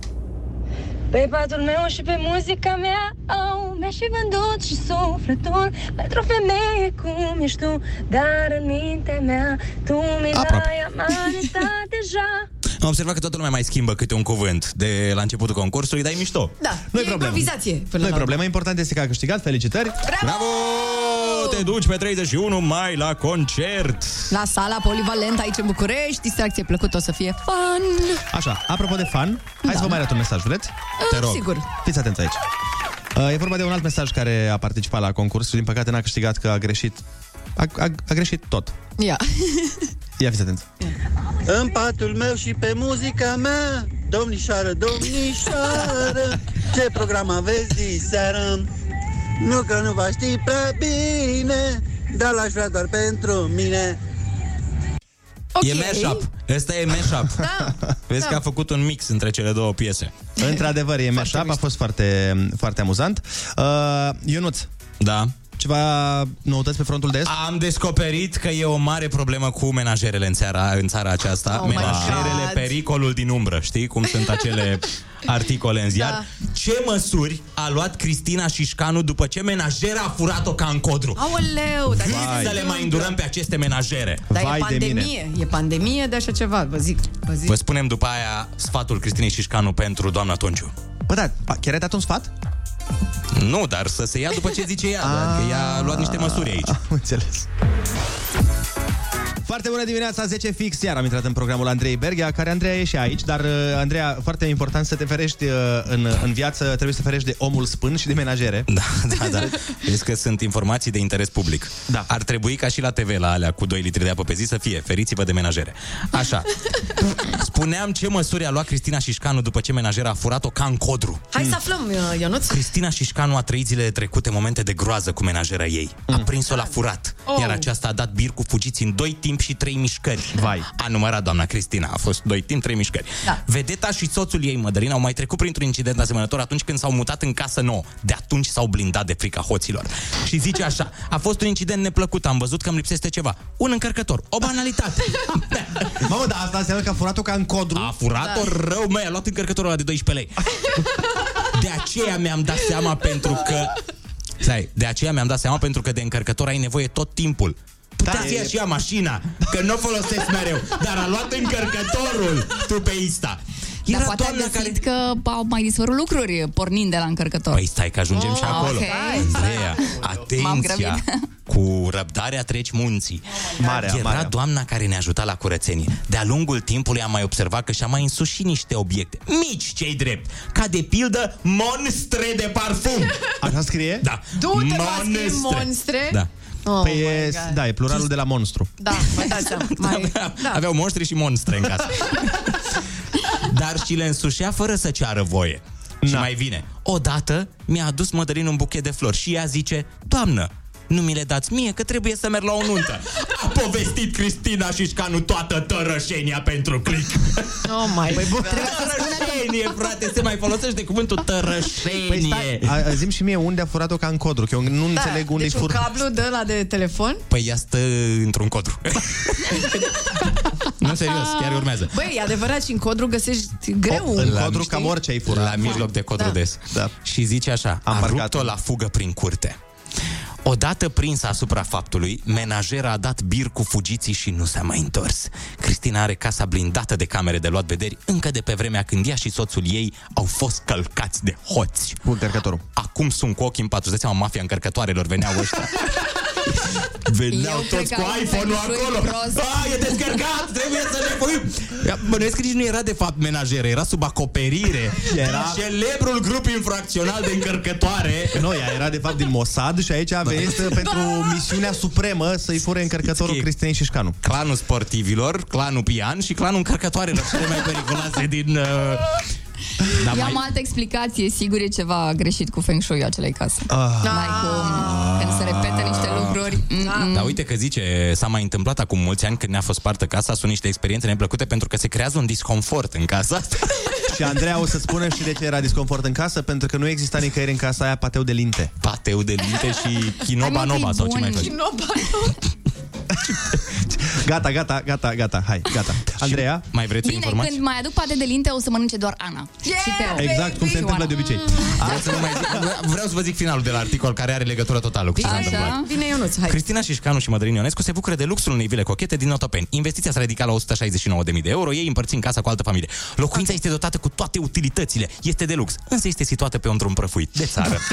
Pe patul meu și pe muzica mea oh, Mi-aș fi vândut și sufletul Pentru o femeie cum ești tu Dar în mintea mea Tu mi Aproape. l-ai amanetat deja Am observat că toată lumea mai schimbă câte un cuvânt de la începutul concursului, dar e mișto. Da, Nu-i e problemă. improvizație. Până Nu e la problemă, important este că a câștigat, felicitări! Bravo! Te duci pe 31 mai la concert. La sala polivalent aici în București Distracție plăcută o să fie fun Așa, apropo de fan, hai Da. să vă mai arăt un mesaj, vreți? Te rog. sigur. Fiți atenți aici. Uh, E vorba de un alt mesaj care a participat la concurs și din păcate n-a câștigat că a greșit a, a, a greșit tot. Ia Ia fiți atenți. În patul meu și pe muzica mea Domnișoară, domnișoară Ce program aveți diseară? Nu că nu va ști prea bine Dar l-aș vrea doar pentru mine Ok. E mashup. Ăsta e mashup. Da. Vezi Da. că a făcut un mix între cele două piese. Într-adevăr, e mashup, a fost foarte, foarte amuzant. Uh, Ionuț. Da. Ceva noutăți pe frontul de est? Am descoperit că e o mare problemă cu menajerele în țara, în țara aceasta. Oh my menajerele, God. pericolul din umbră. Știi cum sunt acele articole în ziar? Da. Ce măsuri a luat Cristina Șișcanu după ce menajera a furat-o ca în codru? Aoleu, dar Cât să le mai îndurăm pe aceste menajere? Dar e pandemie, e pandemie de așa ceva, vă zic. Vă zic. Vă spunem după aia sfatul Cristinei Șișcanu pentru doamna Tonciu. Bă, da, chiar ai dat un sfat? Nu, dar să se ia după ce zice ea, că ea a luat niște măsuri aici. Am înțeles. Foarte bună dimineața, 10 fix, iar am intrat în programul Andrei Berghia, care Andreea e și aici, dar uh, Andreea, foarte important să te ferești uh, în, în viață, trebuie să te ferești de omul spân și de menajere. Da, da, da. Vezi că sunt informații de interes public. Da. Ar trebui ca și la TV, la alea cu 2 litri de apă pe zi, să fie feriți-vă de menajere. Așa. Spuneam ce măsuri a luat Cristina Șișcanu după ce menajera a furat-o ca în codru. Hai să aflăm, uh, Ionuț. Cristina Șișcanu a trăit zilele trecute momente de groază cu menajera ei. A prins-o la furat, Oh. iar aceasta a dat bir cu fugiți în doi timp și trei mișcări. Vai. A numărat doamna Cristina, a fost doi timp, trei mișcări. Da. Vedeta și soțul ei, Mădălina, au mai trecut printr-un incident asemănător atunci când s-au mutat în casă nouă. De atunci s-au blindat de frica hoților. Și zice așa, a fost un incident neplăcut, am văzut că îmi lipsește ceva. Un încărcător, o banalitate. Mamă, dar asta înseamnă că a furat-o ca în codru. A furat-o da. rău, măi, a luat încărcătorul ăla de 12 lei. De aceea mi-am dat seama pentru că... Stai, de aceea mi-am dat seama pentru că de încărcător ai nevoie tot timpul. Putea Da, să ia e- și ea mașina, că nu o folosesc mereu, dar a luat încărcătorul tu pe Insta. Dar Era poate a doamna găsit că au mai dispărut lucruri pornind de la încărcător. Păi stai că ajungem și Oh, acolo. ok. Andreea, M-am atenția! grăbit. Cu răbdarea treci munții. Marea, Era marea. doamna care ne ajuta la curățenie. De-a lungul timpului am mai observat că și-a mai însușit niște obiecte. Mici, cei drept. Ca de pildă, monstre de parfum. Așa scrie? Da. Du-te, mă, scrie monstre. Da. Oh păi my e, God. da, e pluralul de la monstru. Da, vă dați seama. Mai... Da. Aveau monștri și monstre în casă. Dar și le însușea fără să ceară voie. Și mai vine. Odată mi-a adus Mădălin un buchet de flori și ea zice, Doamnă, nu mi le dați mie, că trebuie să merg la o nuntă. A povestit Cristina și Șcanu toată tărășenia pentru click. Oh my Păi, tărășenie, frate, se mai folosește cuvântul tărășenie. Păi stai, a, a, zim și mie unde a furat-o ca în codru, că eu nu Da, înțeleg unde-i deci fur. un cablu de la de telefon? Păi ea stă într-un codru. nu, serios, chiar urmează. Băi, e adevărat, și în codru găsești greu. în La- codru știi? cam orice ai furat. La mijloc de codru Da. des. Da. Și zice așa, Am a marcat. rupt-o la fugă prin curte. Odată prinsă asupra faptului, menajera a dat bir cu fugiții și nu s-a mai întors. Cristina are casa blindată de camere de luat vederi încă de pe vremea când ea și soțul ei au fost călcați de hoți. Cu încărcătorul. Acum sunt cu ochii în patru. Îți dai seama, mafia încărcătoarelor veneau ăștia. Veneau Eu cred toți că cu ai iPhone-ul feng shui acolo. prost. A, e descărcat, trebuie să ne punem. Bănuiesc că nici nu era de fapt menajeră, era sub acoperire. Era- celebrul grup infracțional de încărcătoare. Nu, ea era de fapt din Mossad și aici a venit pentru misiunea supremă să-i fure încărcătorul Știi. Cristinei și Șcanu. Clanul sportivilor, clanul pian și clanul încărcătoarelor, cele mai periculoase din... Uh... Da, Eu mai... am altă explicație, sigur e ceva greșit cu feng shui acelei case. Ah. N-ai cum, când se repete niște lucruri. mm-mm. Dar uite că zice, s-a mai întâmplat acum mulți ani când ne-a fost spartă casa, sunt niște experiențe neplăcute pentru că se creează un disconfort în casa asta. Și Andreea o să spună și de ce era disconfort în casă, pentru că nu exista nicăieri în casa aia pateu de linte. Pateu de linte și chinoba Hai, mă, că nova e sau ce bun. mai faci. Gata, gata, gata, gata, hai, gata. Andreea? Mai vreți o Bine, informație? când mai aduc pate de linte, o să mănânce doar Ana. și Teo. Exact cum se Și întâmplă Oana. de obicei. Vreau să, nu mai zic, vreau să vă zic finalul de la articol care are legătură totală cu ce s-a Așa? întâmplat. Bine, Ionuț, hai. Cristina Șișcanu și Mădălin Ionescu se bucură de luxul unei vile cochete din Otopeni. Investiția s-a ridicat la 169.000 de euro, ei împărțind casa cu altă familie. Locuința este dotată cu toate utilitățile, este de lux, însă este situată pe un drum prăfuit de țară.